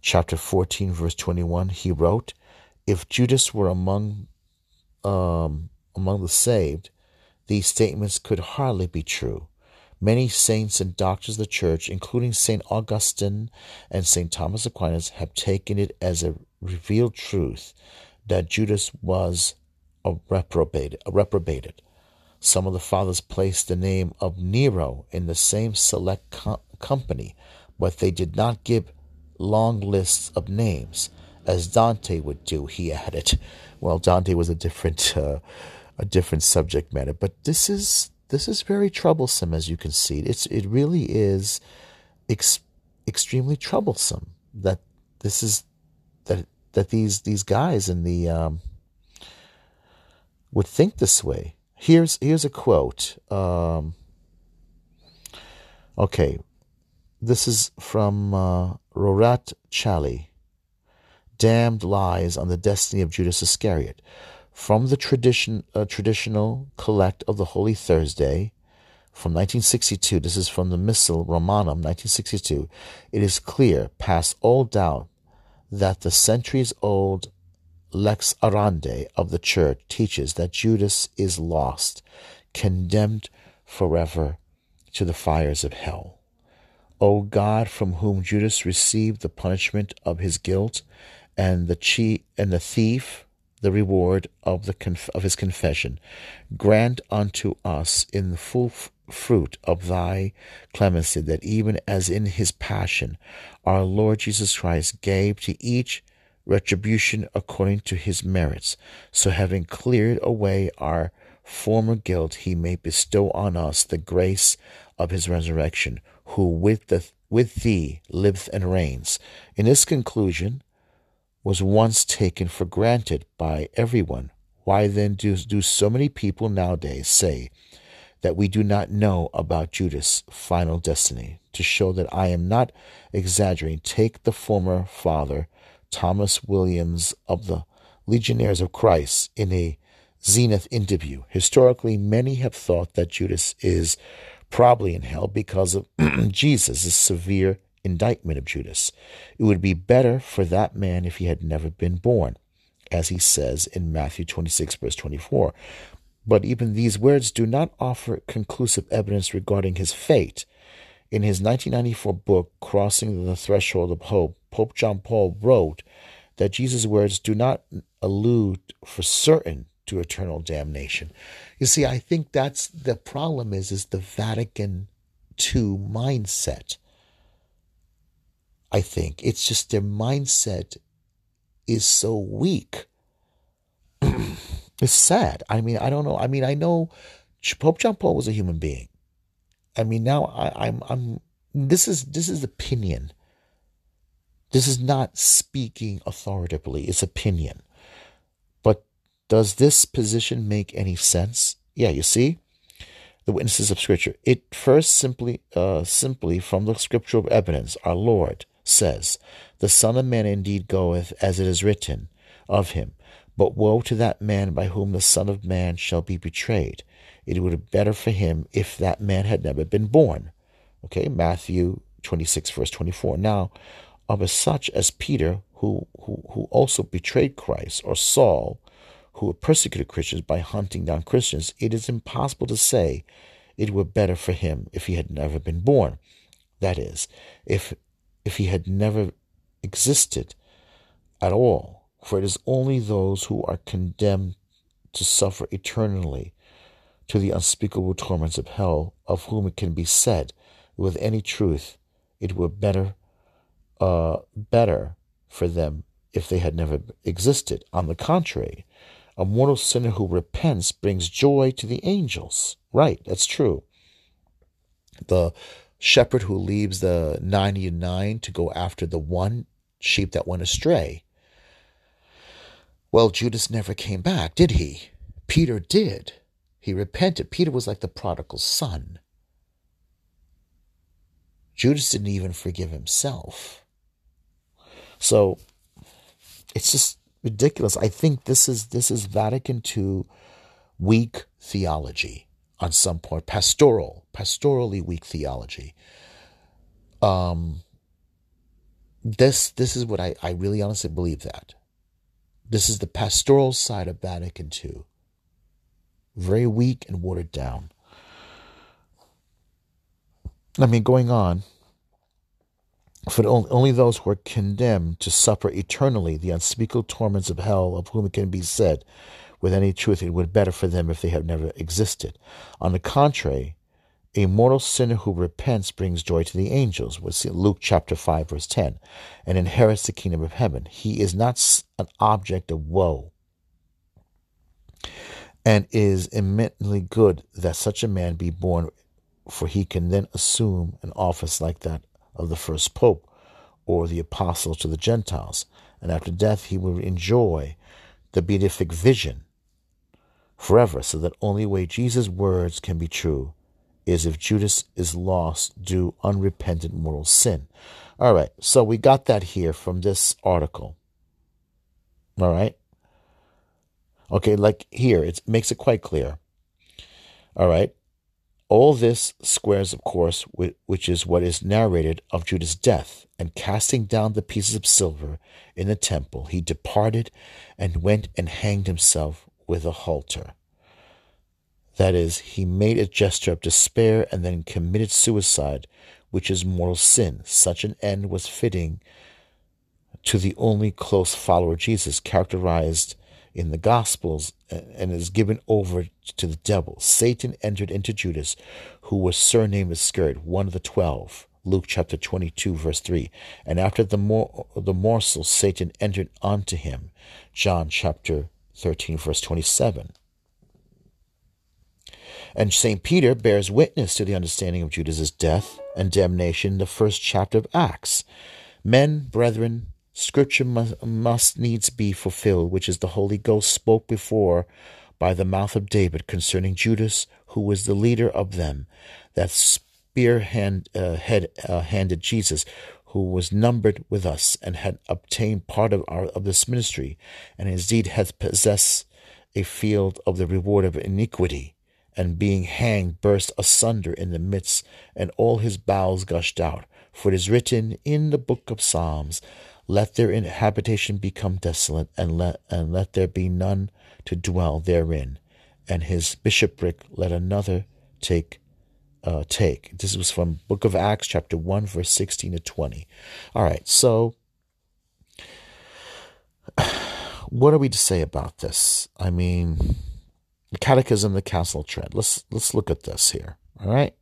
chapter 14, verse 21, he wrote, If Judas were among um, among the saved, these statements could hardly be true. Many saints and doctors of the church, including St. Augustine and St. Thomas Aquinas, have taken it as a revealed truth that Judas was a a reprobated. Some of the fathers placed the name of Nero in the same select com- company, but they did not give long lists of names, as Dante would do. He added, well, Dante was a different, uh, a different subject matter, but this is this is very troublesome, as you can see. It's it really is ex- extremely troublesome that this is that that these these guys in the um, would think this way. Here's here's a quote. Um, okay, this is from uh, Rorate Caeli. Damned lies on the destiny of Judas Iscariot from the tradition, uh, traditional collect of the Holy Thursday from 1962. This is from the Missale Romanum, 1962. It is clear, past all doubt, that the centuries old Lex Orandi of the Church teaches that Judas is lost, condemned forever to the fires of hell. O God, from whom Judas received the punishment of his guilt, and the cheat and the thief the reward of the conf- of his confession. Grant unto us in the full f- fruit of thy clemency that even as in his passion our Lord Jesus Christ gave to each retribution according to his merits, so having cleared away our former guilt, he may bestow on us the grace of his resurrection, who with the with thee liveth and reigns. In this conclusion, was once taken for granted by everyone, why then do, do so many people nowadays say that we do not know about Judas' final destiny? To show that I am not exaggerating, take the former father, Thomas Williams of the Legionnaires of Christ, in a Zenith interview. Historically, many have thought that Judas is probably in hell because of Jesus' severe indictment of Judas. It would be better for that man if he had never been born, as he says in Matthew 26, verse 24. But even these words do not offer conclusive evidence regarding his fate. In his 1994 book, Crossing the Threshold of Hope, Pope John Paul wrote that Jesus' words do not allude for certain to eternal damnation. You see, I think that's the problem is is the Vatican II mindset. I think. It's just their mindset is so weak. it's sad. I mean, I don't know. I mean, I know Pope John Paul was a human being. I mean, now I, I'm, I'm. This is this is opinion. This is not speaking authoritatively. It's opinion. But does this position make any sense? Yeah, you see, the witnesses of Scripture. It first simply, uh, simply from the scriptural evidence, our Lord says, The Son of Man indeed goeth, as it is written of him. But woe to that man by whom the Son of Man shall be betrayed. It would be better for him if that man had never been born. Okay, Matthew 26, verse 24. Now, of such as Peter, who, who, who also betrayed Christ, or Saul, who persecuted Christians by hunting down Christians, it is impossible to say it were better for him if he had never been born. That is, if if he had never existed at all. For it is only those who are condemned to suffer eternally to the unspeakable torments of hell, of whom it can be said with any truth, it were better, uh, better for them if they had never existed. On the contrary, a mortal sinner who repents brings joy to the angels. Right, that's true. The shepherd who leaves the 99 to go after the one sheep that went astray. Well, Judas never came back, did he? Peter did. He repented. Peter was like the prodigal son. Judas didn't even forgive himself. So it's just ridiculous. I think this is this is Vatican II weak theology on some point, pastoral, pastorally weak theology. Um, this this is what I, I really honestly believe that. This is the pastoral side of Vatican II. Very weak and watered down. I mean, going on, for only those who are condemned to suffer eternally the unspeakable torments of hell, of whom it can be said with any truth, it would be better for them if they had never existed. On the contrary, a mortal sinner who repents brings joy to the angels. We see Luke chapter 5, verse 10, and inherits the kingdom of heaven. He is not an object of woe, and is immensely good that such a man be born, for he can then assume an office like that of the first pope or the apostle to the Gentiles. And after death, he will enjoy the beatific vision forever, so that only way Jesus' words can be true is if Judas is lost due unrepentant mortal sin. All right, so we got that here from this article. All right. Okay, like here, it makes it quite clear. All right. All this squares, of course, which is what is narrated of Judas' death, and casting down the pieces of silver in the temple, he departed and went and hanged himself with a halter. That is, he made a gesture of despair and then committed suicide, which is mortal sin. Such an end was fitting to the only close follower Jesus, characterized in the Gospels and is given over to the devil. Satan entered into Judas, who was surnamed Iscariot, one of the twelve. Luke chapter 22, verse 3. And after the, mor- the morsel, Satan entered unto him. John chapter 13, verse 27. And St. Peter bears witness to the understanding of Judas's death and damnation in the first chapter of Acts. Men, brethren, scripture must, needs be fulfilled, which is the Holy Ghost spoke before by the mouth of David concerning Judas, who was the leader of them, that spearhand uh, head, uh, handed Jesus, who was numbered with us and had obtained part of our of this ministry, and indeed hath possessed a field of the reward of iniquity and being hanged burst asunder in the midst, and all his bowels gushed out. For it is written in the book of Psalms, Let their habitation become desolate, and let, and let there be none to dwell therein. And his bishopric let another take uh, take. This was from Book of Acts, chapter 1, verse 16 to 20. All right, so what are we to say about this? I mean, the Catechism, the Council of Trent. Let's let's look at this here. All right.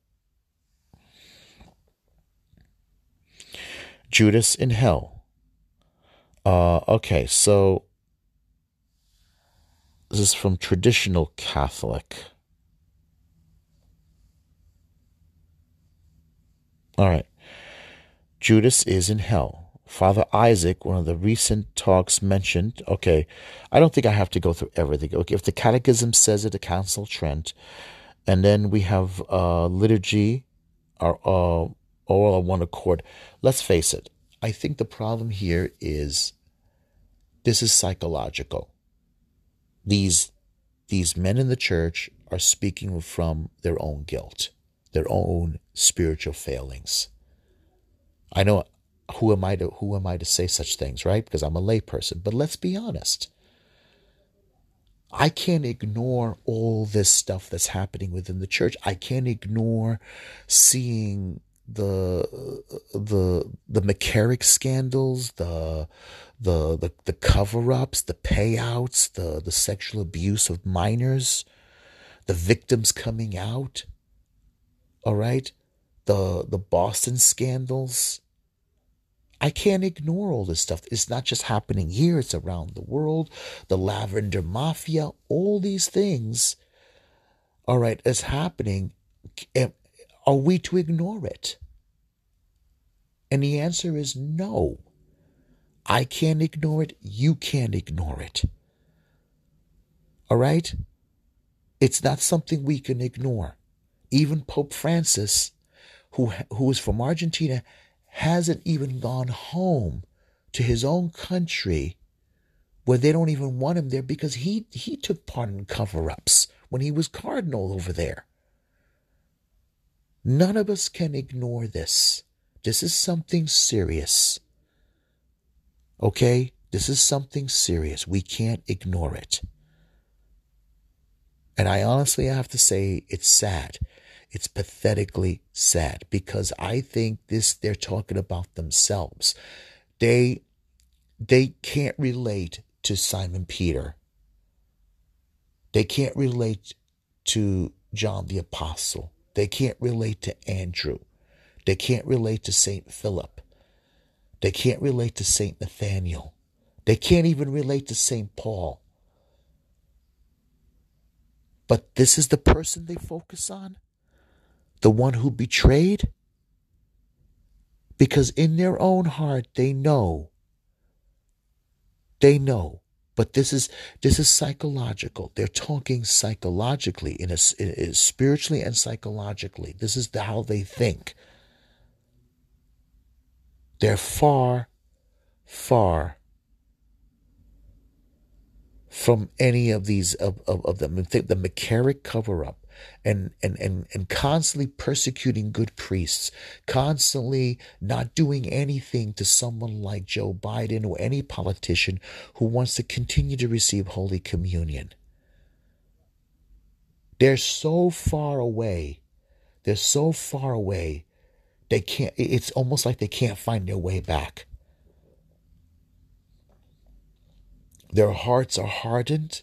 Judas in hell. Uh, okay, so this is from traditional Catholic. All right. Judas is in hell. Father Isaac, one of the recent talks mentioned, okay, I don't think I have to go through everything. Okay, if the Catechism says it, the Council Trent, and then we have uh, liturgy, our uh, all on one accord. Let's face it. I think the problem here is this is psychological. These these men in the church are speaking from their own guilt, their own spiritual failings. I know who am I to who am I to say such things, right? Because I'm a layperson. But let's be honest. I can't ignore all this stuff that's happening within the church. I can't ignore seeing the the the McCarrick scandals, the the the, the cover-ups, the payouts, the the sexual abuse of minors, the victims coming out. All right? The the Boston scandals. I can't ignore all this stuff. It's not just happening here, it's around the world. The Lavender Mafia, all these things, all right, is happening. Are we to ignore it? And the answer is no. I can't ignore it. You can't ignore it. All right? It's not something we can ignore. Even Pope Francis, who, who is from Argentina, hasn't even gone home to his own country where they don't even want him there because he, he took part in cover ups when he was cardinal over there. None of us can ignore this. This is something serious. Okay? This is something serious. We can't ignore it. And I honestly have to say it's sad. It's pathetically sad because I think this they're talking about themselves. They they can't relate to Simon Peter. They can't relate to John the Apostle. They can't relate to Andrew. They can't relate to St. Philip. They can't relate to St. Nathaniel. They can't even relate to St. Paul. But this is the person they focus on? The one who betrayed? Because in their own heart they know. They know. But this is this is psychological. They're talking psychologically, in a, in a spiritually and psychologically. This is the, how they think. They're far, far from any of these of, of, of them. The McCarrick cover up and, and, and, and constantly persecuting good priests, constantly not doing anything to someone like Joe Biden or any politician who wants to continue to receive Holy Communion. They're so far away. They're so far away they can't, it's almost like they can't find their way back. Their hearts are hardened.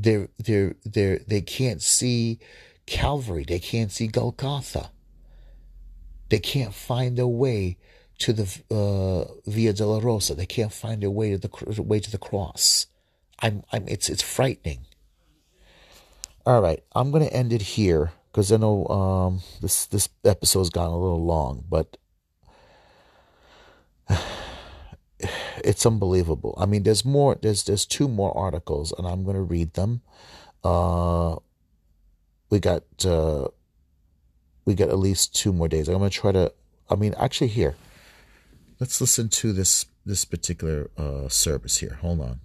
They're, they're, they're, they can't see Calvary. They can't see Golgotha. They can't find their way to the uh, Via Dolorosa. They can't find their way to the way to the cross. I'm, I'm. It's it's frightening. All right, I'm to end it here because I know um, this this episode's gone a little long, but it's unbelievable. I mean, there's more. There's there's two more articles, and I'm going to read them. Uh, we got uh, we got at least two more days. I'm going to try to. I mean, actually, here, let's listen to this this particular uh, service here. Hold on.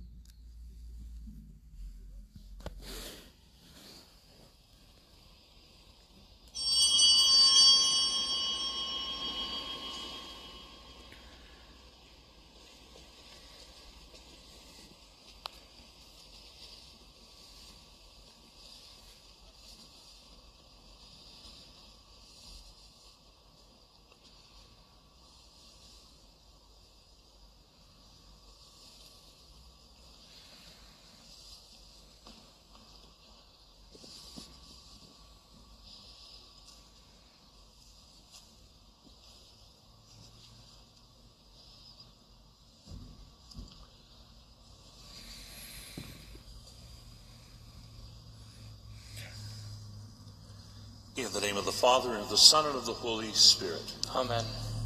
In the name of the Father, and of the Son, and of the Holy Spirit. Amen.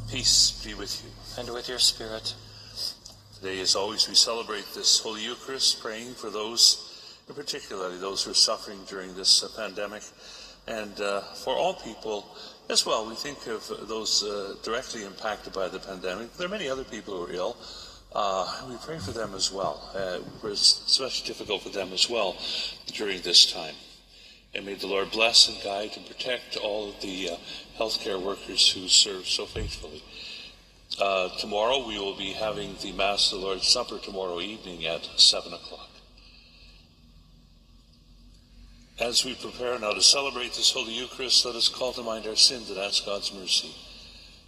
Peace be with you. And with your spirit. Today, as always, we celebrate this Holy Eucharist, praying for those, and particularly those who are suffering during this uh, pandemic, and uh, for all people as well. We think of those uh, directly impacted by the pandemic. There are many other people who are ill. Uh, we pray for them as well. Uh, it's especially difficult for them as well during this time. And may the Lord bless and guide and protect all of the uh, healthcare workers who serve so faithfully. Uh, tomorrow we will be having the Mass of the Lord's Supper tomorrow evening at 7 o'clock. As we prepare now to celebrate this Holy Eucharist, let us call to mind our sins and ask God's mercy.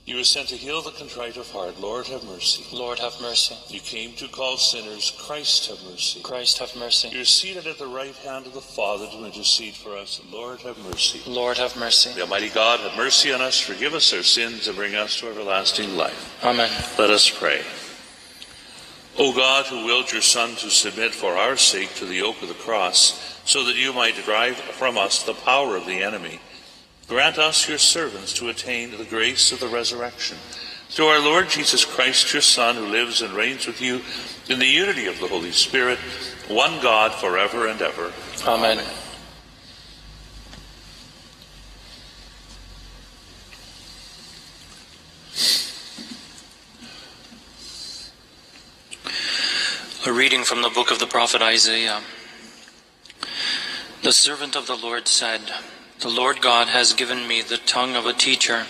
You were sent to heal the contrite of heart. Lord, have mercy. Lord, have mercy. You came to call sinners. Christ, have mercy. Christ, have mercy. You're seated at the right hand of the Father to intercede for us. Lord, have mercy. Lord, have mercy. The Almighty God, have mercy on us, forgive us our sins, and bring us to everlasting life. Amen. Let us pray. O God, who willed your Son to submit for our sake to the yoke of the cross, so that you might drive from us the power of the enemy, Grant us, your servants, to attain the grace of the resurrection. Through our Lord Jesus Christ, your Son, who lives and reigns with you in the unity of the Holy Spirit, one God, forever and ever. Amen. A reading from the book of the prophet Isaiah. The servant of the Lord said, The Lord God has given me the tongue of a teacher,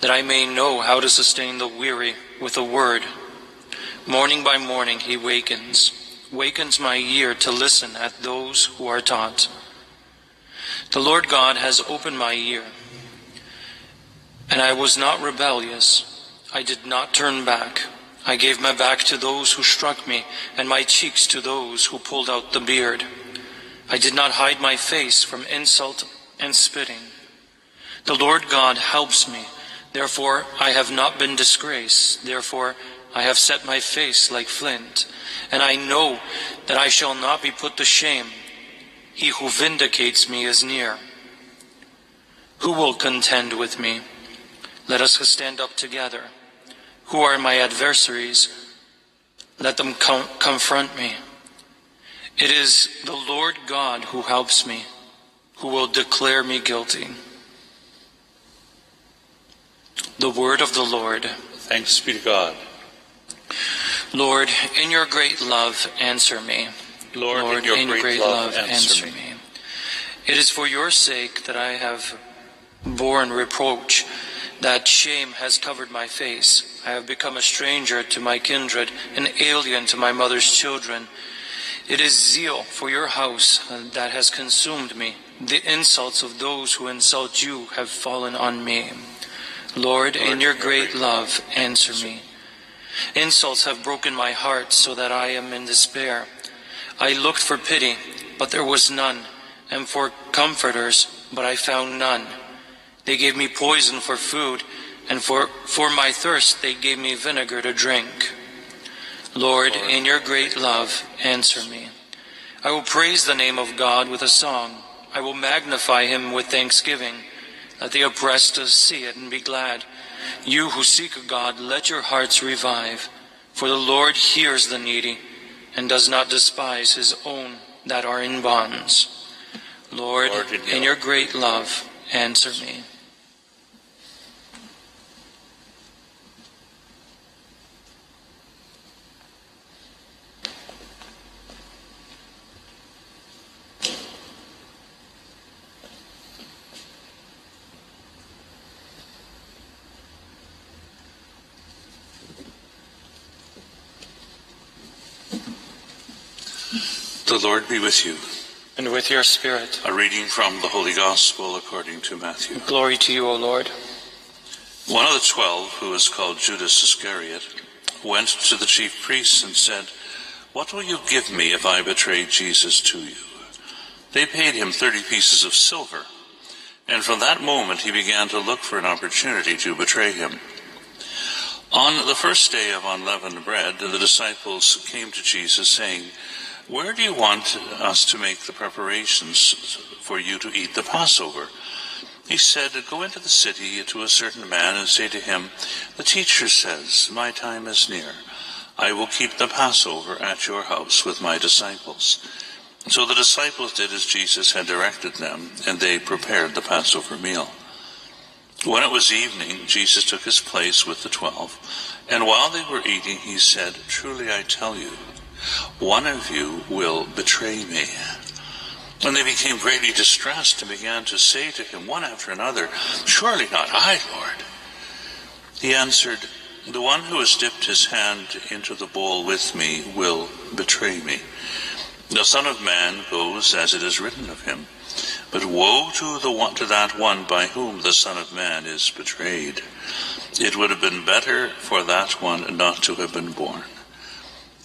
that I may know how to sustain the weary with a word. Morning by morning he wakens, wakens my ear to listen at those who are taught. The Lord God has opened my ear, and I was not rebellious. I did not turn back. I gave my back to those who struck me, and my cheeks to those who pulled out the beard. I did not hide my face from insult and spitting. The Lord God helps me. Therefore, I have not been disgraced. Therefore, I have set my face like flint. And I know that I shall not be put to shame. He who vindicates me is near. Who will contend with me? Let us stand up together. Who are my adversaries? Let them com- confront me. It is the Lord God who helps me, who will declare me guilty. The word of the Lord. Thanks be to God. Lord, in your great love, answer me. Lord, Lord, in your in great, great love, love, answer, answer me. me. It is for your sake that I have borne reproach, that shame has covered my face. I have become a stranger to my kindred, an alien to my mother's children. It is zeal for your house that has consumed me. The insults of those who insult you have fallen on me. Lord, in your great love, answer me. Insults have broken my heart so that I am in despair. I looked for pity, but there was none, and for comforters, but I found none. They gave me poison for food, and for, for my thirst they gave me vinegar to drink. Lord, in your great love, answer me. I will praise the name of God with a song. I will magnify him with thanksgiving. Let the oppressed see it and be glad. You who seek a God, let your hearts revive. For the Lord hears the needy and does not despise his own that are in bonds. Lord, Lord, in your great love, answer me. The Lord be with you. And with your spirit, A reading from the Holy Gospel according to Matthew. glory to you, O Lord. One of the twelve, who was called Judas Iscariot, went to the chief priests and said, What will you give me if I betray Jesus to you? They paid him thirty pieces of silver, and from that moment he began to look for an opportunity to betray him. On the first day of unleavened bread, the disciples came to Jesus saying, Where do you want us to make the preparations for you to eat the Passover? He said, Go into the city to a certain man and say to him, The teacher says, My time is near. I will keep the Passover at your house with my disciples. So the disciples did as Jesus had directed them, and they prepared the Passover meal. When it was evening, Jesus took his place with the twelve, and while they were eating, he said, Truly I tell you, one of you will betray me. And they became greatly distressed and began to say to him one after another, Surely not I, Lord. He answered, The one who has dipped his hand into the bowl with me will betray me. The Son of Man goes as it is written of him. But woe to the one, to that one by whom the Son of Man is betrayed. It would have been better for that one not to have been born.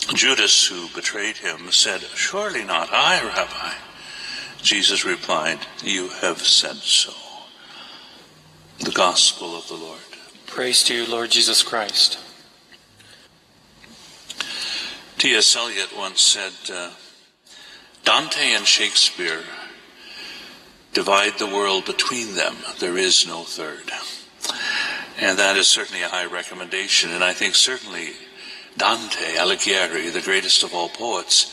Judas, who betrayed him, said, Surely not I, Rabbi. Jesus replied, You have said so. The Gospel of the Lord. Praise to you, Lord Jesus Christ. T.S. Eliot once said, uh, Dante and Shakespeare divide the world between them. There is no third. And that is certainly a high recommendation. And I think certainly Dante Alighieri, the greatest of all poets,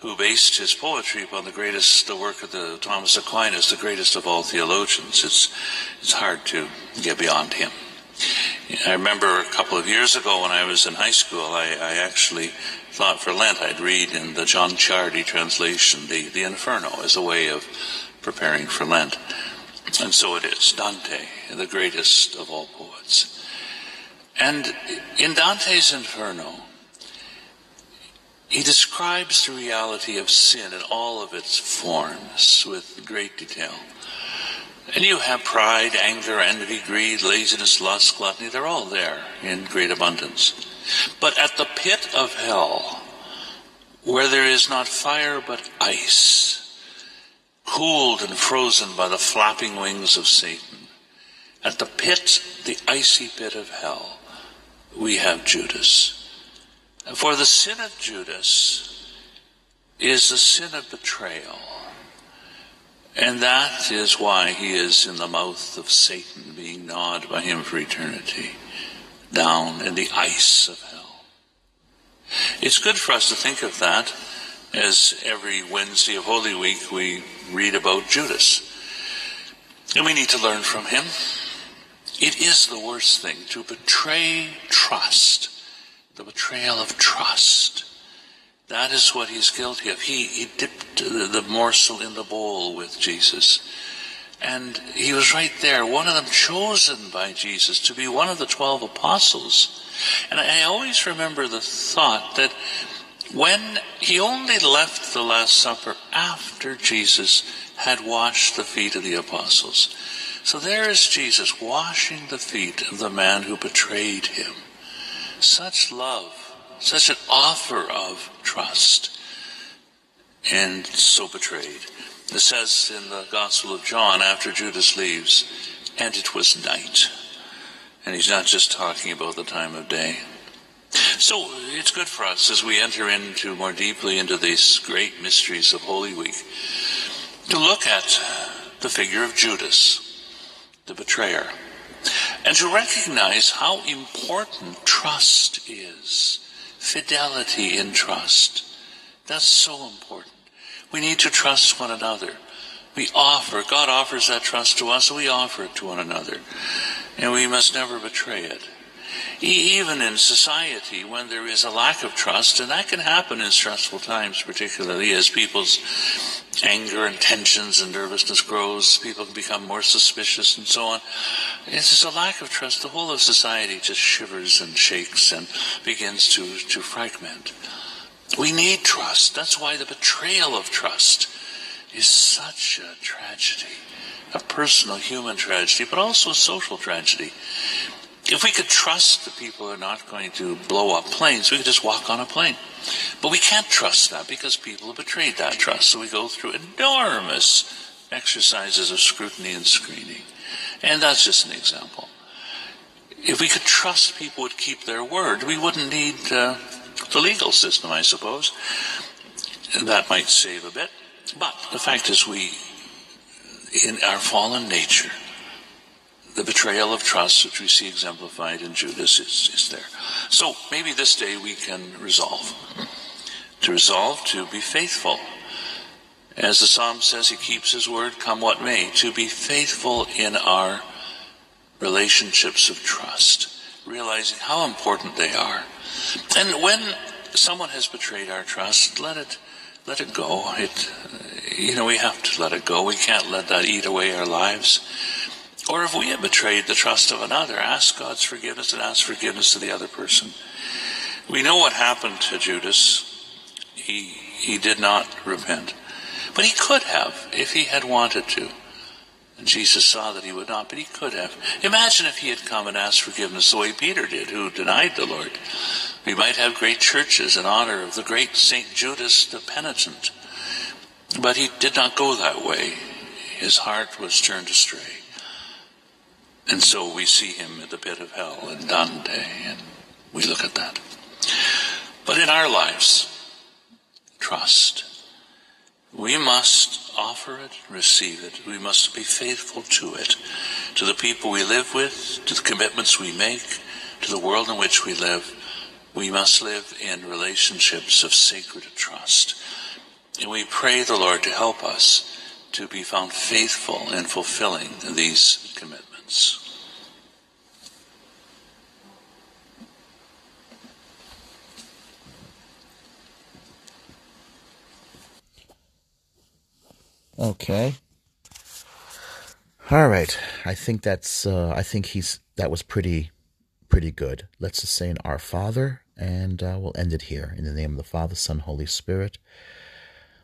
who based his poetry upon the greatest, the work of the Thomas Aquinas, the greatest of all theologians. It's, it's hard to get beyond him. I remember a couple of years ago when I was in high school, I, I actually thought for Lent I'd read in the John Ciardi translation the, the Inferno as a way of preparing for Lent. And so it is. Dante, the greatest of all poets. And in Dante's Inferno, he describes the reality of sin in all of its forms with great detail. And you have pride, anger, envy, greed, laziness, lust, gluttony. They're all there in great abundance. But at the pit of hell, where there is not fire but ice, cooled and frozen by the flapping wings of Satan, at the pit, the icy pit of hell, we have Judas. For the sin of Judas is the sin of betrayal. And that is why he is in the mouth of Satan, being gnawed by him for eternity, down in the ice of hell. It's good for us to think of that as every Wednesday of Holy Week we read about Judas. And we need to learn from him. It is the worst thing to betray trust the betrayal of trust. That is what he's guilty of. He, he dipped the, the morsel in the bowl with Jesus. And he was right there, one of them chosen by Jesus to be one of the twelve apostles. And I always remember the thought that when he only left the Last Supper after Jesus had washed the feet of the apostles. So there is Jesus washing the feet of the man who betrayed him such love, such an offer of trust, and so betrayed. It says in the Gospel of John, after Judas leaves, and it was night. And he's not just talking about the time of day. So it's good for us as we enter into more deeply into these great mysteries of Holy Week to look at the figure of Judas, the betrayer and to recognize how important trust is. Fidelity in trust. That's so important. We need to trust one another. We offer, God offers that trust to us, we offer it to one another. And we must never betray it. Even in society, when there is a lack of trust, and that can happen in stressful times, particularly as people's anger and tensions and nervousness grows, people become more suspicious and so on. It's just a lack of trust. The whole of society just shivers and shakes and begins to, to fragment. We need trust. That's why the betrayal of trust is such a tragedy. A personal human tragedy, but also a social tragedy. If we could trust the people are not going to blow up planes, we could just walk on a plane. But we can't trust that because people have betrayed that trust. So we go through enormous exercises of scrutiny and screening. And that's just an example. If we could trust people would keep their word, we wouldn't need uh, the legal system, I suppose. That might save a bit. But the fact is, we, in our fallen nature, the betrayal of trust, which we see exemplified in Judas, is, is there. So maybe this day we can resolve. To resolve to be faithful. As the psalm says, he keeps his word, come what may. To be faithful in our relationships of trust, realizing how important they are. And when someone has betrayed our trust, let it let it go. It you know, we have to let it go. We can't let that eat away our lives. Or if we have betrayed the trust of another, ask God's forgiveness and ask forgiveness to the other person. We know what happened to Judas. He, he did not repent. But he could have if he had wanted to. And Jesus saw that he would not, but he could have. Imagine if he had come and asked forgiveness the way Peter did, who denied the Lord. We might have great churches in honor of the great St. Judas the penitent. But he did not go that way. His heart was turned astray. And so we see him at the pit of hell in Dante, and we look at that. But in our lives, trust. We must offer it, receive it. We must be faithful to it, to the people we live with, to the commitments we make, to the world in which we live. We must live in relationships of sacred trust. And we pray the Lord to help us to be found faithful in fulfilling these commitments. Okay. All right. I think that's. Uh, I think he's. That was pretty, pretty good. Let's just say in Our Father, and uh, we'll end it here in the name of the Father, Son, Holy Spirit.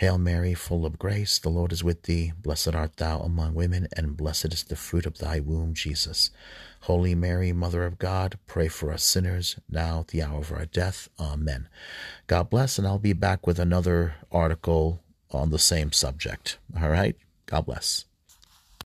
Hail Mary, full of grace, the Lord is with thee. Blessed art thou among women, and blessed is the fruit of thy womb, Jesus. Holy Mary, Mother of God, pray for us sinners, now at the hour of our death. Amen. God bless, and I'll be back with another article on the same subject. All right? God bless.